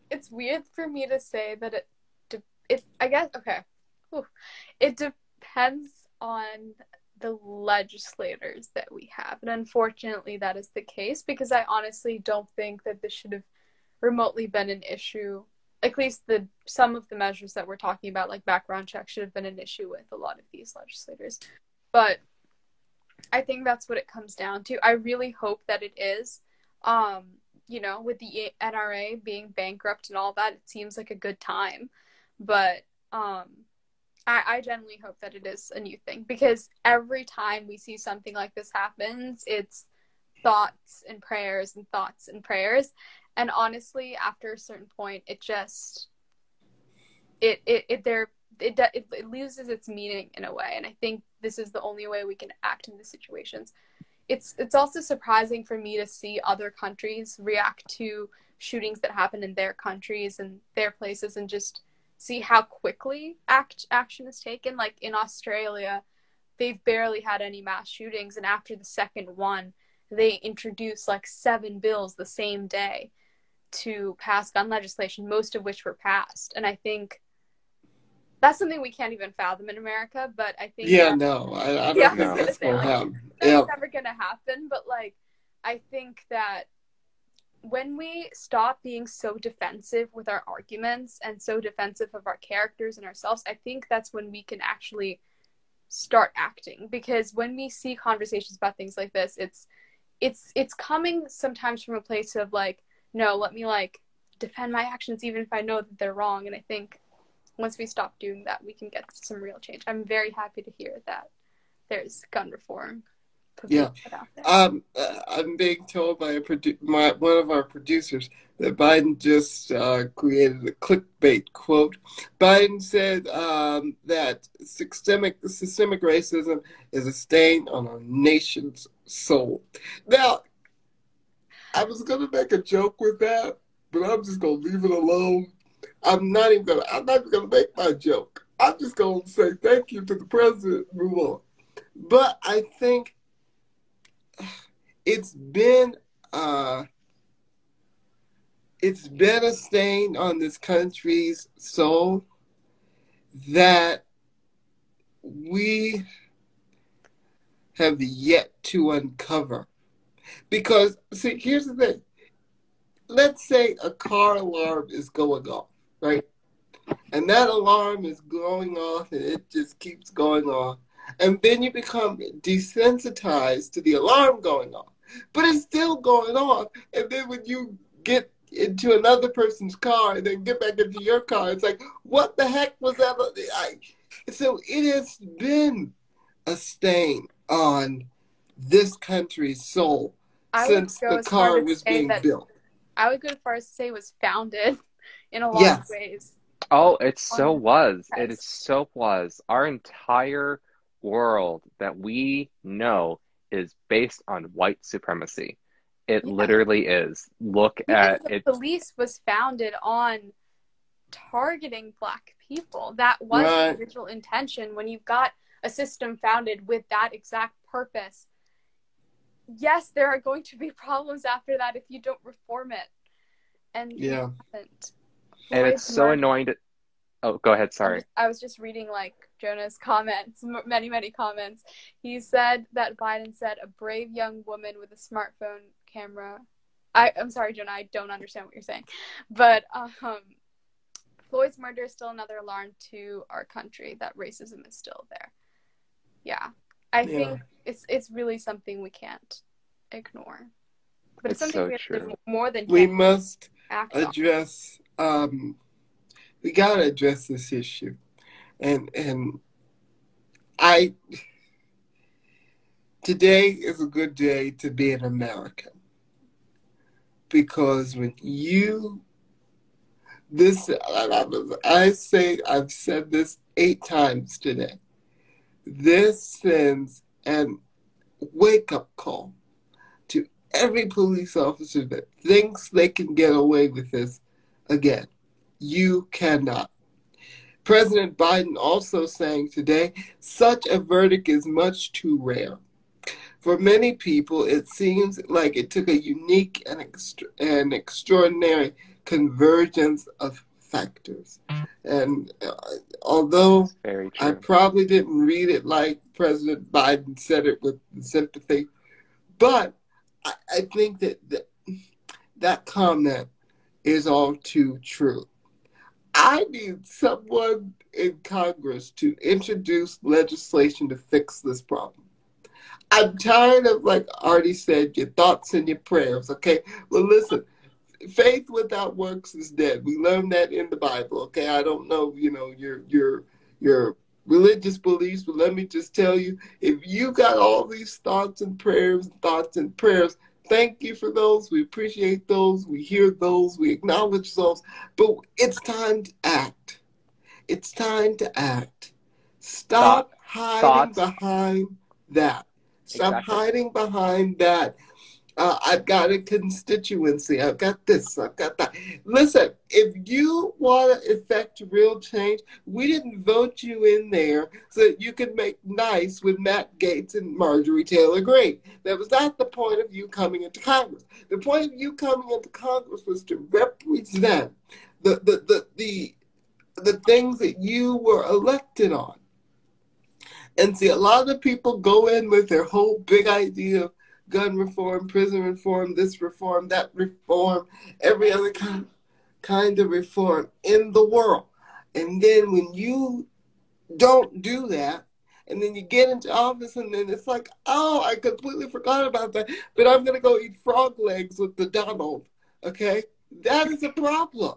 it's weird for me to say that it, it I guess, okay. Whew. It depends on the legislators that we have. And unfortunately, that is the case because I honestly don't think that this should have remotely been an issue. At least the some of the measures that we're talking about, like background checks, should have been an issue with a lot of these legislators. But I think that's what it comes down to. I really hope that it is. Um, you know, with the NRA being bankrupt and all that, it seems like a good time. But um, I, I genuinely hope that it is a new thing because every time we see something like this happens, it's thoughts and prayers and thoughts and prayers. And honestly, after a certain point, it just it it, it there it, it it loses its meaning in a way. And I think this is the only way we can act in these situations. It's it's also surprising for me to see other countries react to shootings that happen in their countries and their places and just see how quickly act action is taken. Like in Australia, they've barely had any mass shootings, and after the second one, they introduced like seven bills the same day to pass gun legislation, most of which were passed. And I think that's something we can't even fathom in America. But I think yeah, no, I, I don't yeah, think that's gonna happen. That's yeah. never gonna happen. But like I think that when we stop being so defensive with our arguments and so defensive of our characters and ourselves, I think that's when we can actually start acting. Because when we see conversations about things like this, it's it's it's coming sometimes from a place of like, no, let me like defend my actions even if I know that they're wrong. And I think once we stop doing that, we can get some real change. I'm very happy to hear that there's gun reform yeah. Um, uh, I'm being told by a produ- my, one of our producers that Biden just uh, created a clickbait quote. Biden said um, that systemic systemic racism is a stain on our nation's soul. Now, I was going to make a joke with that, but I'm just going to leave it alone. I'm not even to I'm not even to make my joke. I'm just to say thank you to the president. Move on. But I think it's been uh, it's been a stain on this country's soul that we have yet to uncover. Because see, here's the thing. Let's say a car alarm is going off, right? And that alarm is going off and it just keeps going off and then you become desensitized to the alarm going off. But it's still going off. And then when you get into another person's car and then get back into your car, it's like, what the heck was that? I, so it has been a stain on this country's soul I since the car was being built. I would go as far as to say it was founded in a lot yes. of ways. Oh, it so was. It so was. Our entire world that we know is based on white supremacy. It yeah. literally is. Look because at the it. Police was founded on targeting black people. That was right. the original intention. When you've got a system founded with that exact purpose, yes, there are going to be problems after that if you don't reform it. And yeah, and it's so annoying to. Oh, go ahead. Sorry. I was just reading like Jonah's comments, many, many comments. He said that Biden said a brave young woman with a smartphone camera. I, I'm sorry, Jonah, I don't understand what you're saying. But um, Floyd's murder is still another alarm to our country that racism is still there. Yeah. I yeah. think it's it's really something we can't ignore. But it's, it's something so we have to more than we must address um we gotta address this issue and and I today is a good day to be an American because when you this I say I've said this eight times today. This sends an wake up call to every police officer that thinks they can get away with this again. You cannot. President Biden also saying today such a verdict is much too rare. For many people, it seems like it took a unique and, extra- and extraordinary convergence of factors. And uh, although I probably didn't read it like President Biden said it with sympathy, but I, I think that, that that comment is all too true. I need someone in Congress to introduce legislation to fix this problem. I'm tired of, like Arty said, your thoughts and your prayers. Okay, well, listen, faith without works is dead. We learned that in the Bible. Okay, I don't know, you know, your your your religious beliefs, but let me just tell you, if you got all these thoughts and prayers, thoughts and prayers, thank you for those. We appreciate those. We hear those. We acknowledge those. But it's time to act. It's time to act. Stop, Stop. hiding Thoughts. behind that. Stop exactly. hiding behind that uh, I've got a constituency. I've got this. I've got that. Listen, if you want to effect real change, we didn't vote you in there so that you could make nice with Matt Gaetz and Marjorie Taylor Greene. That was not the point of you coming into Congress. The point of you coming into Congress was to represent the the the the, the things that you were elected on. And see, a lot of people go in with their whole big idea gun reform, prison reform, this reform, that reform, every other kind kind of reform in the world. And then when you don't do that, and then you get into office, and then it's like, oh, I completely forgot about that, but I'm going to go eat frog legs with the Donald. Okay? That is a problem.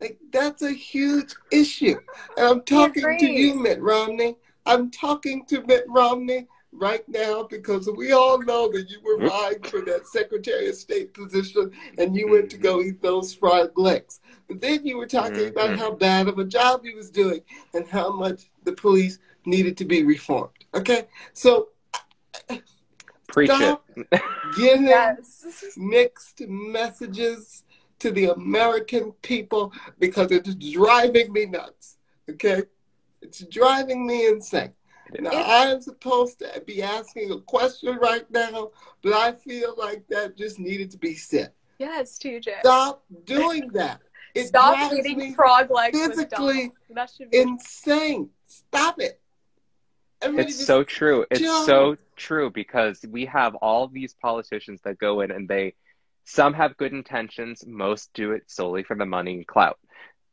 Like, that's a huge issue. And I'm talking to you, Mitt Romney. I'm talking to Mitt Romney right now because we all know that you were vying for that Secretary of State position and you went to go eat those fried legs. But then you were talking mm-hmm. about how bad of a job he was doing and how much the police needed to be reformed. Okay? So Preach stop it. giving yes. mixed messages to the American people because it's driving me nuts. Okay? It's driving me insane. Now, I'm supposed to be asking a question right now, but I feel like that just needed to be said. Yes, TJ. Stop doing that. It Stop eating frog legs. Physically be- insane. Stop it. Everybody it's so true. It's jump. so true because we have all these politicians that go in and they some have good intentions, most do it solely for the money and clout.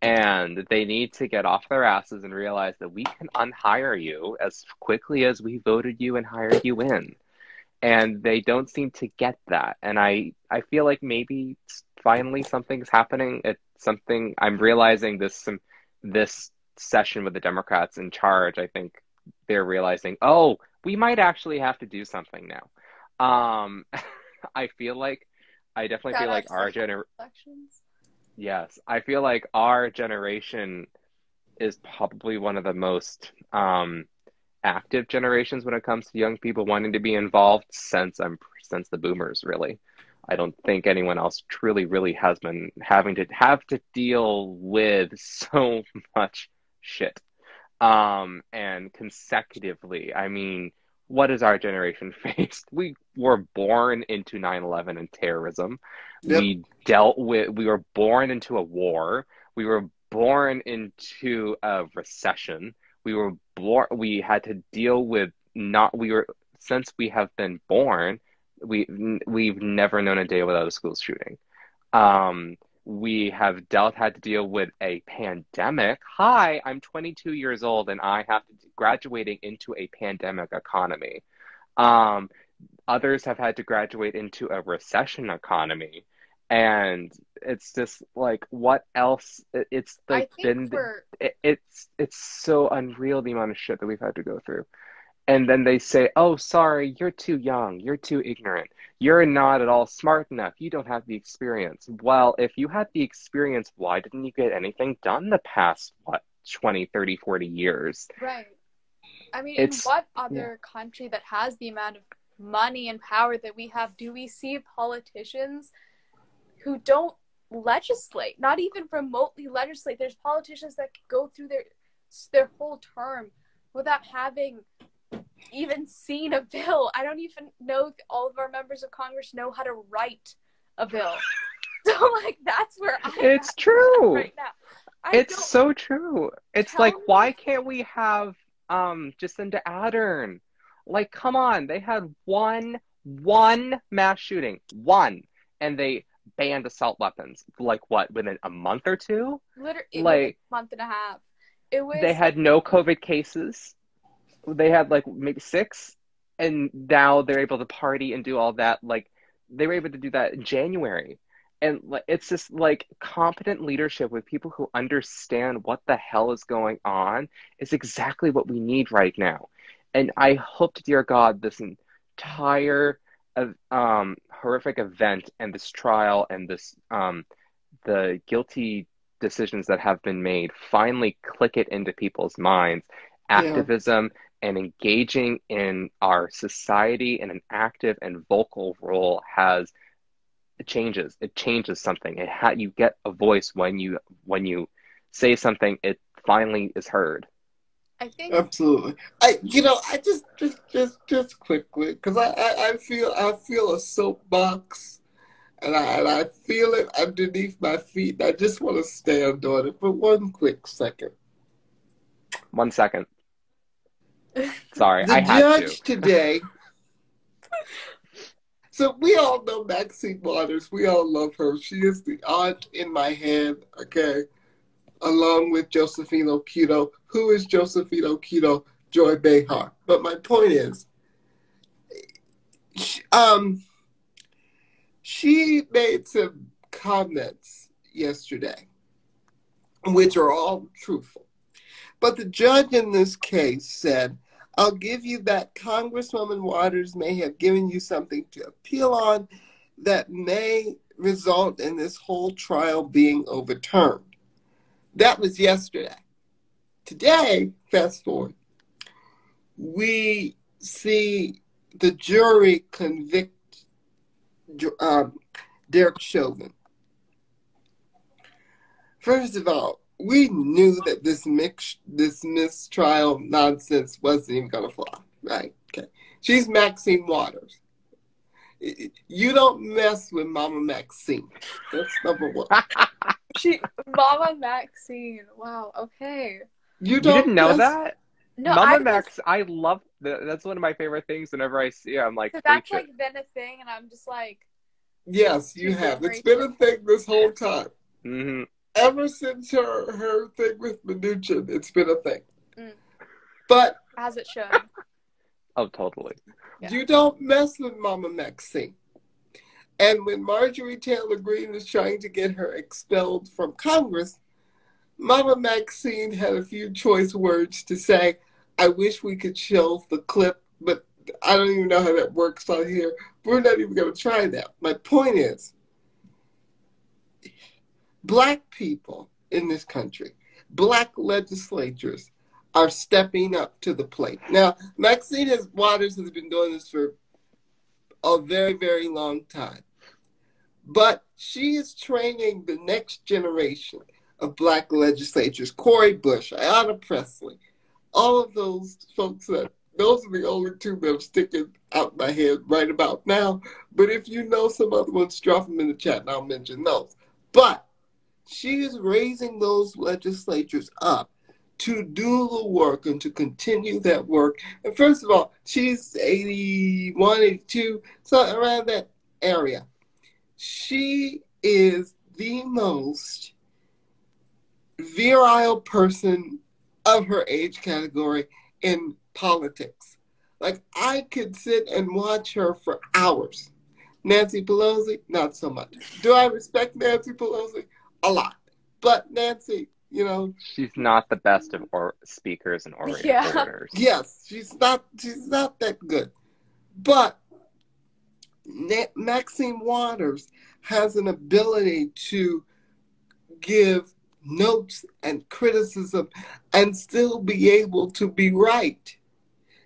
And they need to get off their asses and realize that we can unhire you as quickly as we voted you and hired you in. And they don't seem to get that. And I, I feel like maybe finally something's happening. It's something I'm realizing this some this session with the Democrats in charge. I think they're realizing, oh, we might actually have to do something now. Um, I feel like I definitely feel like our generation Yes, I feel like our generation is probably one of the most um, active generations when it comes to young people wanting to be involved since I'm since the boomers really. I don't think anyone else truly really has been having to have to deal with so much shit. Um, and consecutively, I mean, what has our generation faced? We were born into 9/11 and terrorism. Yep. We dealt with we were born into a war. We were born into a recession. We were born we had to deal with not we were since we have been born, we we've never known a day without a school shooting. Um, we have dealt had to deal with a pandemic. Hi, I'm 22 years old and I have to graduating into a pandemic economy. Um, others have had to graduate into a recession economy, and it's just like what else? It's like been it, it's it's so unreal the amount of shit that we've had to go through and then they say, "Oh, sorry, you're too young. You're too ignorant. You're not at all smart enough. You don't have the experience." Well, if you had the experience, why didn't you get anything done the past what 20, 30, 40 years? Right. I mean, it's, in what other yeah. country that has the amount of money and power that we have do we see politicians who don't legislate, not even remotely legislate? There's politicians that go through their their whole term without having even seen a bill. I don't even know all of our members of Congress know how to write a bill. so like that's where I It's true. Right now. I it's so true. It's like me. why can't we have um Jacinda Ardern? Like come on, they had one one mass shooting. One. And they banned assault weapons. Like what, within a month or two? Literally like a month and a half. It was They had no COVID cases they had like maybe six, and now they're able to party and do all that. Like they were able to do that in January, and like it's just like competent leadership with people who understand what the hell is going on is exactly what we need right now. And I hope to dear God this entire um, horrific event and this trial and this um, the guilty decisions that have been made finally click it into people's minds activism and engaging in our society in an active and vocal role has it changes it changes something it ha- you get a voice when you when you say something it finally is heard i think absolutely i you know i just just just just quickly because I, I i feel i feel a soapbox and I, and I feel it underneath my feet. I just want to stand on it for one quick second. One second. Sorry, the I judge to. today So we all know Maxine Waters. We all love her. She is the aunt in my head, okay? Along with Josephine Okito. Who is Josephine Okito? Joy Behar. But my point is, um, she made some comments yesterday, which are all truthful. But the judge in this case said, I'll give you that Congresswoman Waters may have given you something to appeal on that may result in this whole trial being overturned. That was yesterday. Today, fast forward, we see the jury convict um, Derek Chauvin. First of all, we knew that this mix, this mistrial nonsense wasn't even gonna fly, right? Okay, she's Maxine Waters. You don't mess with Mama Maxine. That's number one. she, Mama Maxine. Wow. Okay. You, don't you didn't know that? No, Mama I Max. I love that. That's one of my favorite things. Whenever I see, her, I'm like, that's like it. been a thing, and I'm just like. Yes, you have. It's been a thing this whole time. Mm-hmm ever since her her thing with Mnuchin, it's been a thing. Mm. But as it should. oh, totally. Yeah. You don't mess with Mama Maxine. And when Marjorie Taylor Greene was trying to get her expelled from Congress, Mama Maxine had a few choice words to say. I wish we could show the clip, but I don't even know how that works on here. We're not even going to try that. My point is, Black people in this country, black legislatures are stepping up to the plate. Now, Maxine has, Waters has been doing this for a very, very long time. But she is training the next generation of black legislators. Cori Bush, Ayanna Pressley, all of those folks that those are the only two that are sticking out my head right about now. But if you know some other ones, drop them in the chat and I'll mention those. But she is raising those legislatures up to do the work and to continue that work. And first of all, she's 81, 82, so around that area. She is the most virile person of her age category in politics. Like, I could sit and watch her for hours. Nancy Pelosi, not so much. Do I respect Nancy Pelosi? A lot. But Nancy, you know, she's not the best of or speakers and orators. Yeah. Yes, she's not. She's not that good. But Na- Maxine Waters has an ability to give notes and criticism and still be able to be right.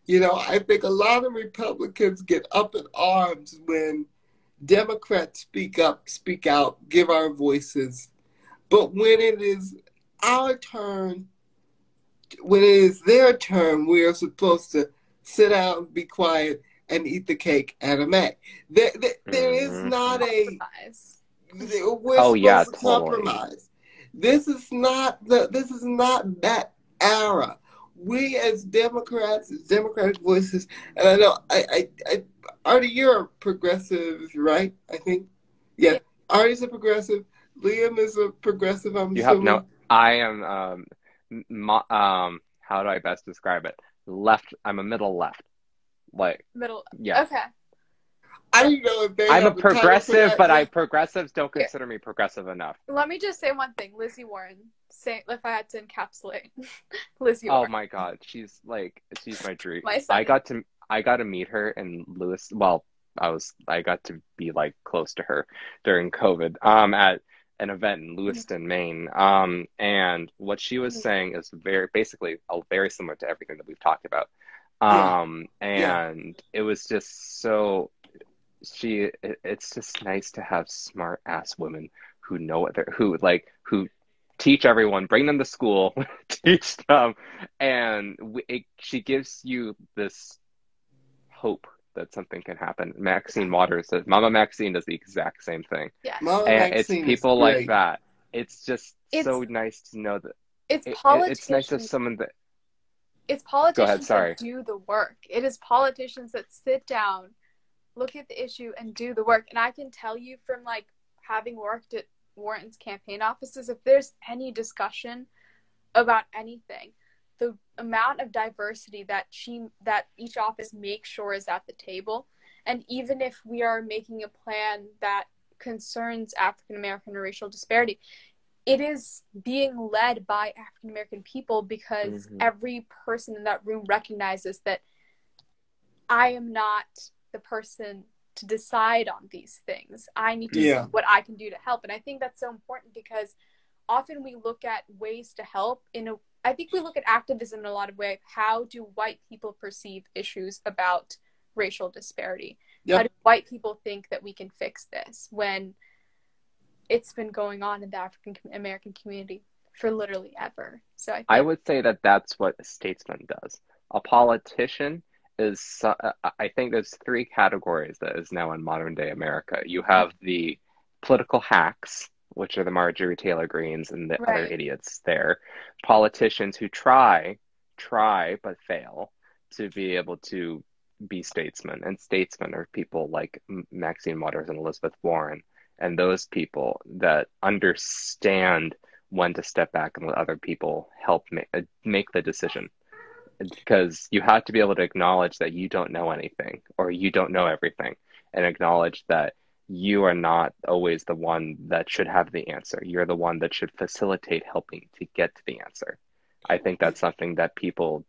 You know, I think a lot of Republicans get up in arms when Democrats speak up, speak out, give our voices, but when it is our turn, when it is their turn, we are supposed to sit down, be quiet, and eat the cake at a Mac. There, there, there is mm-hmm. not a. We're oh yeah, to compromise. This is not the. This is not that era. We as Democrats, as Democratic voices, and I know I, I, I Arty, you're a progressive, right? I think, yeah. yeah. Arty's a progressive. Liam is a progressive. I'm you assuming. have no. I am. Um, mo- um, how do I best describe it? Left. I'm a middle left. Like middle. Yeah. Okay. I don't know if they. I'm a progressive, but I progressives don't consider me progressive enough. Let me just say one thing, Lizzie Warren. Say if I had to encapsulate Lizzie. Oh Warren. my God, she's like she's my dream. my I got to I got to meet her in Lewis. Well, I was I got to be like close to her during COVID. Um, at an event in Lewiston, Maine. Um, and what she was saying is very basically uh, very similar to everything that we've talked about. Um, yeah. and yeah. it was just so she it, it's just nice to have smart ass women who know what they're who like who teach everyone bring them to school teach them and it, she gives you this hope that something can happen. Maxine Waters says, Mama Maxine does the exact same thing. Yeah. Mama and Maxine it's people like that. It's just it's, so nice to know that. It's politicians. it's nice to someone that. It's politicians ahead, that do the work. It is politicians that sit down, look at the issue and do the work. And I can tell you from like having worked at Warren's campaign offices, if there's any discussion about anything, the amount of diversity that she that each office makes sure is at the table. And even if we are making a plan that concerns African American racial disparity, it is being led by African American people because mm-hmm. every person in that room recognizes that I am not the person to decide on these things. I need to yeah. see what I can do to help. And I think that's so important because often we look at ways to help in a I think we look at activism in a lot of ways. How do white people perceive issues about racial disparity? Yep. How do white people think that we can fix this when it's been going on in the African American community for literally ever? So I, think- I would say that that's what a statesman does. A politician is uh, I think there's three categories that is now in modern day America. You have the political hacks, which are the Marjorie Taylor Greenes and the right. other idiots there, politicians who try, try but fail to be able to be statesmen, and statesmen are people like Maxine Waters and Elizabeth Warren, and those people that understand when to step back and let other people help make, uh, make the decision because you have to be able to acknowledge that you don't know anything or you don't know everything and acknowledge that you are not always the one that should have the answer. You're the one that should facilitate helping to get to the answer. I think that's something that people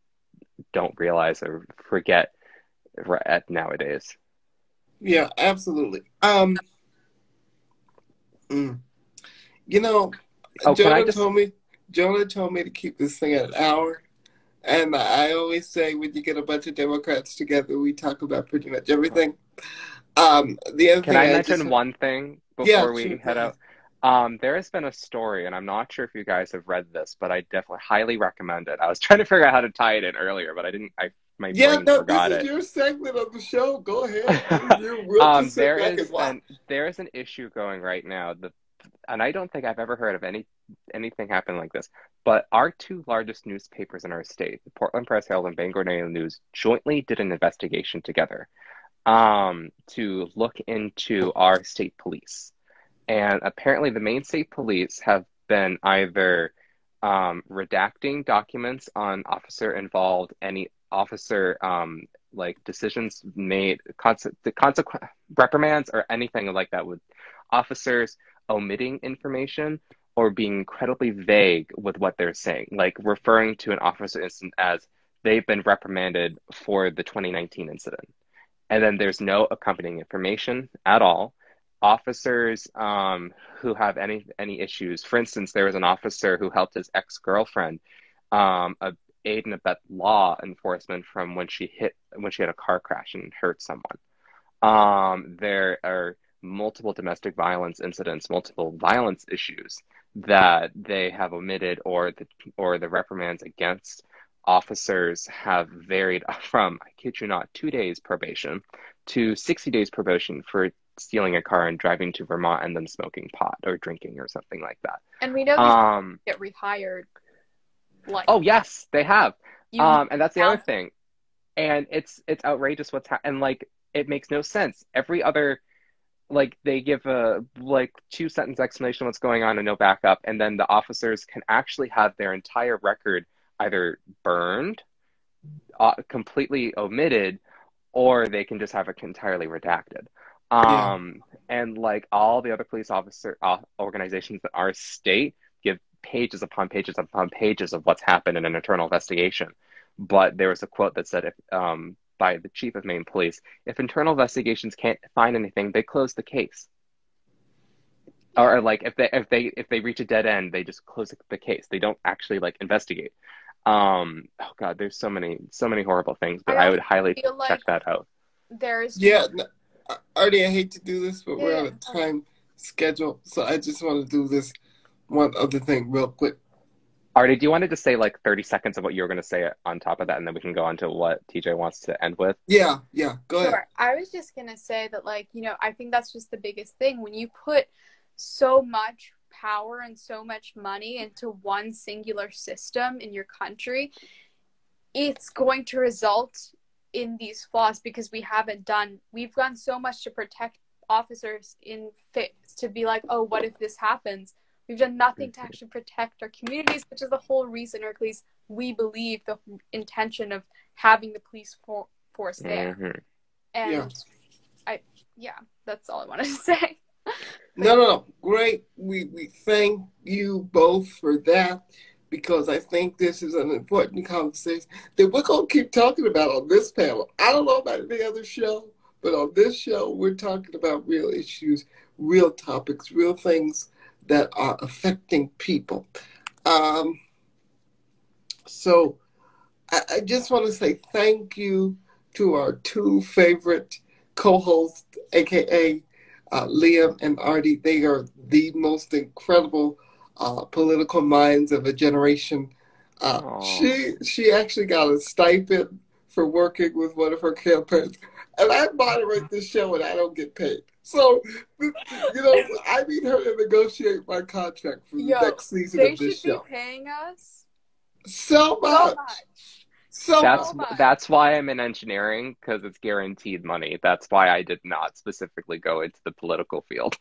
don't realize or forget at nowadays. Yeah, absolutely. Um, mm, you know, oh, Jonah just... told me Jonah told me to keep this thing at an hour. And I always say when you get a bunch of Democrats together, we talk about pretty much everything. Um, the other Can I, I mention just... one thing before yeah, we sure. head out? Um, there has been a story, and I'm not sure if you guys have read this, but I definitely highly recommend it. I was trying to figure out how to tie it in earlier, but I didn't. I my yeah, brain no, forgot this is it. your segment of the show. Go ahead. um, there is an, there is an issue going right now. The and I don't think I've ever heard of any anything happen like this. But our two largest newspapers in our state, the Portland Press Herald and Bangor Daily News, jointly did an investigation together um, to look into our state police. And apparently, the Maine State Police have been either um, redacting documents on officer involved, any officer um, like decisions made, the consequence reprimands, or anything like that with officers omitting information or being incredibly vague with what they're saying, like referring to an officer incident as they've been reprimanded for the 2019 incident. And then there's no accompanying information at all. Officers um, who have any any issues, for instance, there was an officer who helped his ex girlfriend um, aid and abet law enforcement from when she hit when she had a car crash and hurt someone. Um, there are multiple domestic violence incidents, multiple violence issues that they have omitted or the or the reprimands against officers have varied from I kid you not two days probation to 60 days probation for stealing a car and driving to Vermont and then smoking pot or drinking or something like that. And we know these um, get rehired. Like oh yes, they have. um, and that's the have... other thing. And it's it's outrageous what's happening. and like it makes no sense. Every other like they give a like two sentence explanation of what's going on and no backup and then the officers can actually have their entire record either burned uh, completely omitted or they can just have it entirely redacted um, yeah. and like all the other police officer uh, organizations in our state give pages upon pages upon pages of what's happened in an internal investigation but there was a quote that said if um, by the chief of Maine Police. If internal investigations can't find anything, they close the case. Or like if they if they if they reach a dead end, they just close the case. They don't actually like investigate. Um, oh god, there's so many so many horrible things, but I, I would highly check like that out. There's yeah, no, Arty, I hate to do this, but yeah. we're on a time schedule, so I just want to do this one other thing real quick. Arty, do you want to just say like 30 seconds of what you were going to say on top of that, and then we can go on to what TJ wants to end with? Yeah, yeah, go sure. ahead. I was just going to say that, like, you know, I think that's just the biggest thing. When you put so much power and so much money into one singular system in your country, it's going to result in these flaws because we haven't done we've done so much to protect officers in fit to be like oh what if this happens we've done nothing to actually protect our communities which is the whole reason or at least we believe the intention of having the police for- force there Mhm. and Yeah. i yeah that's all i wanted to say No, no, no. Great. We we thank you both for that because I think this is an important conversation that we're gonna keep talking about on this panel. I don't know about any other show, but on this show we're talking about real issues, real topics, real things that are affecting people. Um, so I, I just want to say thank you to our two favorite co-hosts, aka uh, Liam and Arty. They are the most incredible uh, political minds of a generation. Uh, she she actually got a stipend for working with one of her campaigns, and I moderate this show and I don't get paid. So you know, I need her to negotiate my contract for the next season of this show. they of should be show. paying us So so much, much so That's much. that's why I'm in engineering because it's guaranteed money. That's why I did not specifically go into the political field.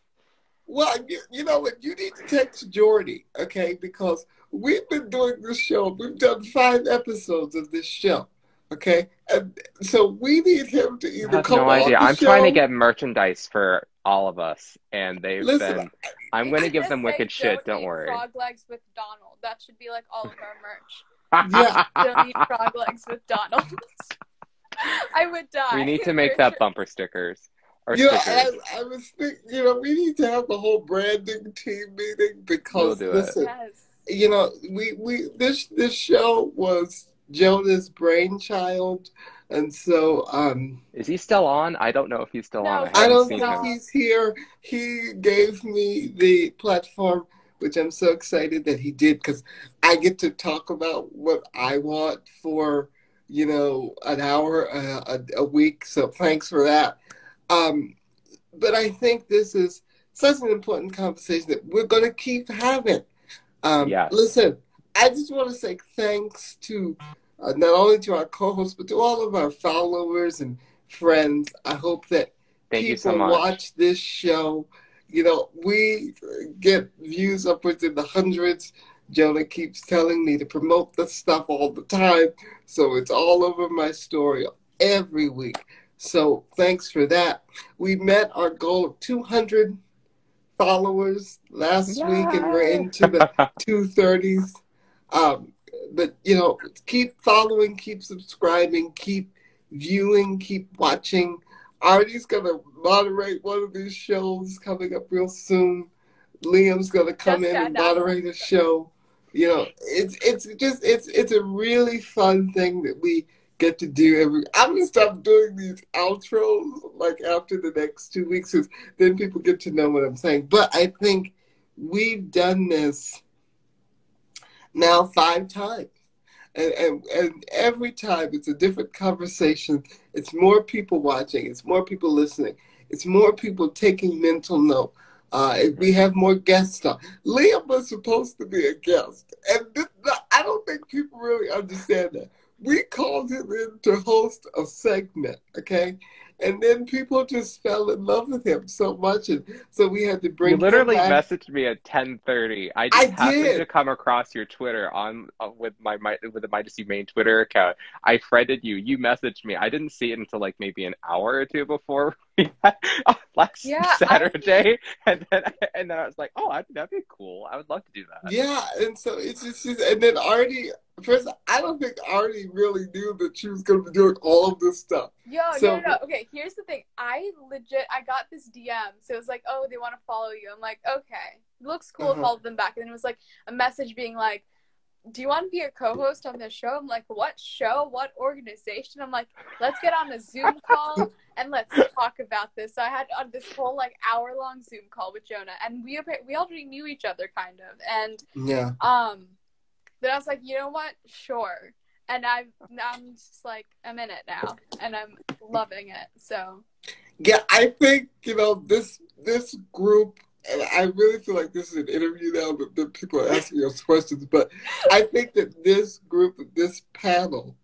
Well, you, you know what? You need to text Jordy, okay? Because we've been doing this show. We've done five episodes of this show, okay? And so we need him to I either have come no idea. I'm trying to get merchandise for all of us, and they've Listen, been. I'm going to give them wicked shit. Don't worry. Frog legs with Donald. That should be like all of our merch. Yeah. Don't eat frog legs with Donald. I would die. we need to make that sure. bumper stickers or You know, stickers. I, I was thinking, you know, we need to have a whole branding team meeting because, We'll do listen, Yes. you know, we, we this this show was Jonah's brainchild, and so um, Is he still on? I don't know if he's still No, on. I, I don't think him. he's here. He gave me the platform, which I'm so excited that he did because I get to talk about what I want for, you know, an hour uh, a, a week. So thanks for that. Um, but I think this is such an important conversation that we're going to keep having. Um, Yes. Listen, I just want to say thanks to uh, not only to our co-hosts but to all of our followers and friends. I hope that Thank you people so much. watch this show. You know, we get views upwards in the hundreds. Jonah keeps telling me to promote the stuff all the time, so it's all over my story every week. So thanks for that. We met our goal of 200 followers last week, and we're into the 230s. Um, but you know, keep following, keep subscribing, keep viewing, keep watching. Arty's gonna moderate one of these shows coming up real soon. Liam's gonna come Just in and moderate a show. You know, it's it's just it's it's a really fun thing that we get to do every. I'm gonna stop doing these outros like after the next two weeks, because then people get to know what I'm saying. But I think we've done this now five times. And, and, and every time it's a different conversation. It's more people watching. It's more people listening. It's more people taking mental note. Uh, we have more guests on. Liam was supposed to be a guest, and this, I don't think people really understand that. We called him in to host a segment, okay, and then people just fell in love with him so much, and so we had to bring. You literally messaged me at 10:30. I I just happened did. to come across your Twitter on uh, with my, my with the Meidas Maine Twitter account. I friended you. You messaged me. I didn't see it until like maybe an hour or two before last Yeah, I- Saturday, and then and then I was like, oh, I, that'd be cool. I would love to do that. Yeah, and so it's just, just and then Arty. First, I don't think Arty really knew that she was going to be doing all of this stuff. Yo, So- no, no, no. Okay, here's the thing. I legit, I got this DM. So it was like, oh, they want to follow you. I'm like, okay. Looks cool. Uh-huh. Followed them back. And then it was like a message being like, do you want to be a co host on this show? I'm like, what show? What organization? I'm like, let's get on a Zoom call and let's talk about this. So I had on this whole like hour long Zoom call with Jonah. And we, we already knew each other kind of. And Yeah. um, then I was like, you know what? Sure. And I'm I'm just like, I'm in it now, and I'm loving it. So Yeah, I think you know this this group, and I really feel like this is an interview now that, that people are asking us questions. But I think that this group, this panel,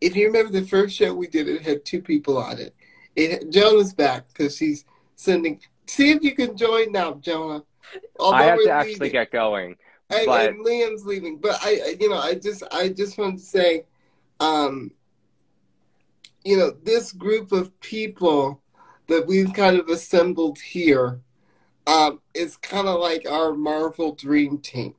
if you remember the first show we did, it had two people on it. It Jonah's back because she's sending. See if you can join now, Jonah. Although I have to actually leaving. get going. I, but... And Liam's leaving, but I, you know, I just, I just want to say, um, you know, this group of people that we've kind of assembled here um, is kind of like our Marvel Dream Team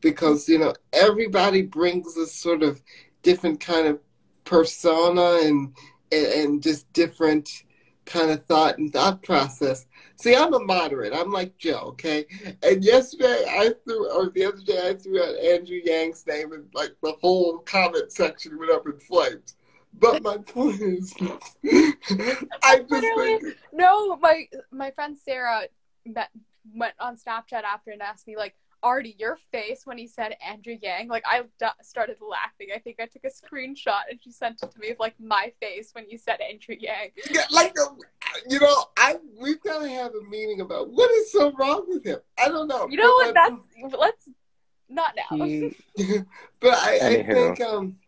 because you know everybody brings a sort of different kind of persona and and, and just different kind of thought and thought process. See, I'm a moderate. I'm like Joe, okay? And yesterday I threw, or the other day I threw out Andrew Yang's name, and like the whole comment section went up in flames. But my point is, I just think... no. My my friend Sarah met, went on Snapchat after and asked me like, Arty, your face when he said Andrew Yang, like I d- started laughing. I think I took a screenshot and she sent it to me of like my face when you said Andrew Yang. Yeah, like um, you know, I we've got to have a meeting about what is so wrong with him. I don't know. You know what? That's let's not now. but I, I think um.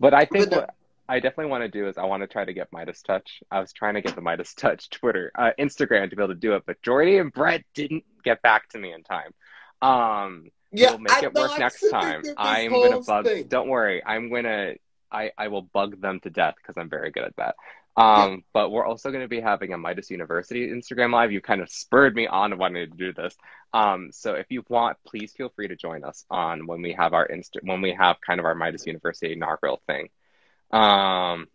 But I think but, what I definitely want to do is I want to try to get Meidas Touch. I was trying to get the Meidas Touch Twitter, uh, Instagram to be able to do it, but Jordy and Brett didn't get back to me in time. Um, yeah, we'll make I, it work next time. I'm gonna bug. Thing. Don't worry, I'm gonna. I I will bug them to death because I'm very good at that. Um, yeah. but we're also going to be having a Meidas University Instagram live. You kind of spurred me on wanting to do this. Um, so if you want, please feel free to join us on when we have our insta when we have kind of our Meidas University inaugural thing. Um,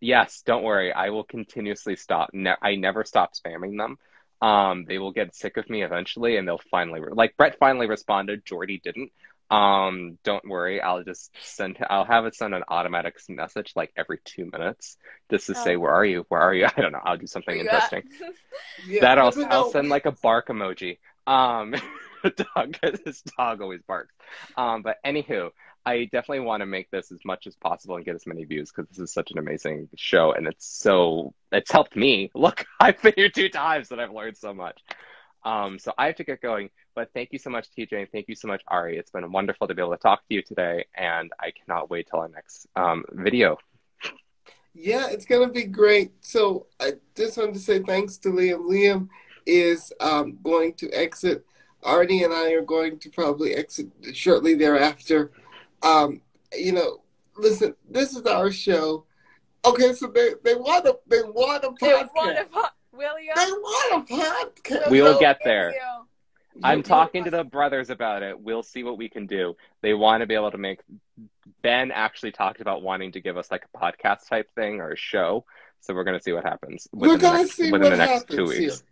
yes, don't worry. I will continuously stop. Ne- I never stop spamming them. Um, they will get sick of me eventually, and they'll finally re- like Brett finally responded. Jordy didn't. Um, don't worry. I'll just send. I'll have it send an automatic message like every two minutes, just to oh. say where are you? Where are you? I don't know. I'll do something yeah. interesting. yeah, that I'll I'll send like a bark emoji. Um, dog, his dog always barks. Um, but anywho, I definitely want to make this as much as possible and get as many views because this is such an amazing show and it's so it's helped me. Look, I've been here two times and I've learned so much. Um, so I have to get going. But thank you so much, TJ, and thank you so much, Ari. It's been wonderful to be able to talk to you today, and I cannot wait till our next um, video. Yeah, it's gonna be great. So I just wanted to say thanks to Liam. Liam is um, going to exit. Arty and I are going to probably exit shortly thereafter. Um, you know, listen, this is our show. Okay, so they, they want a they want a podcast. They want a po- William. They want a podcast. We'll get there. I'm talking to the brothers about it. We'll see what we can do. They want to be able to make. Ben actually talked about wanting to give us like a podcast type thing or a show. So we're going to see what happens. We're going to see within what the next happens two weeks. Here.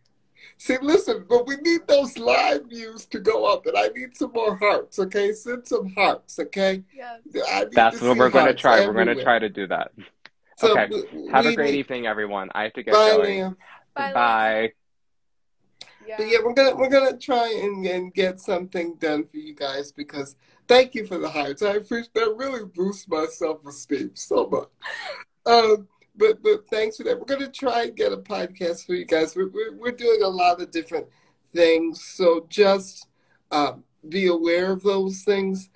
See, listen, but we need those live views to go up, and I need some more hearts. Okay, send some hearts. Okay. Yes. That's what we're going to try. Everywhere. We're going to try to do that. So okay. We, Have a great need... evening, everyone. I have to get Bye, going. Liam. Bye. Bye. Yeah. But yeah, we're gonna we're gonna try and, and get something done for you guys because thank you for the hearts. I appreciate that. Really boosts my self esteem so much. Um, but but thanks for that. We're gonna try and get a podcast for you guys. We're we're, we're doing a lot of different things, so just um, be aware of those things.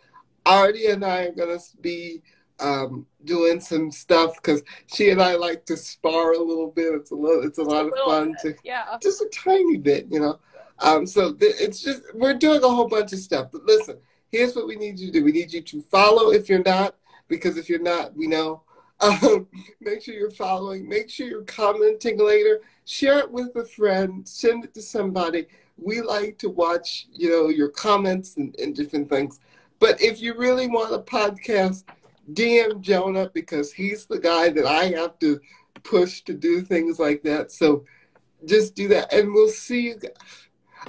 Arty and I are gonna be um, doing some stuff because she and I like to spar a little bit. It's a little, it's a lot of fun bit, to, yeah, just a tiny bit, you know. Um, so th- it's just we're doing a whole bunch of stuff. But listen, here's what we need you to do. We need you to follow if you're not, because if you're not, we know um, make sure you're following. Make sure you're commenting later. Share it with a friend. Send it to somebody. We like to watch, you know, your comments and, and different things. But if you really want a podcast, DM Jonah because he's the guy that I have to push to do things like that. So just do that, and we'll see you.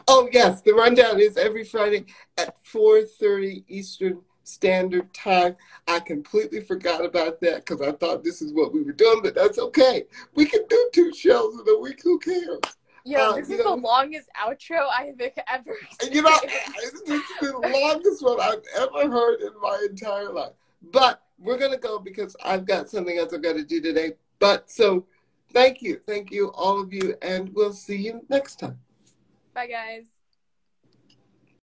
Oh yes, the rundown is every Friday at 4:30 Eastern Standard Time. I completely forgot about that because I thought this is what we were doing, but that's okay. We can do two shows in a week. Who cares? Yeah, uh, this is know, the longest outro I have ever. Seen. You know, it's the longest one I've ever heard in my entire life. But we're gonna go because I've got something else I've got to do today. But so, thank you, thank you, all of you, and we'll see you next time. Bye, guys.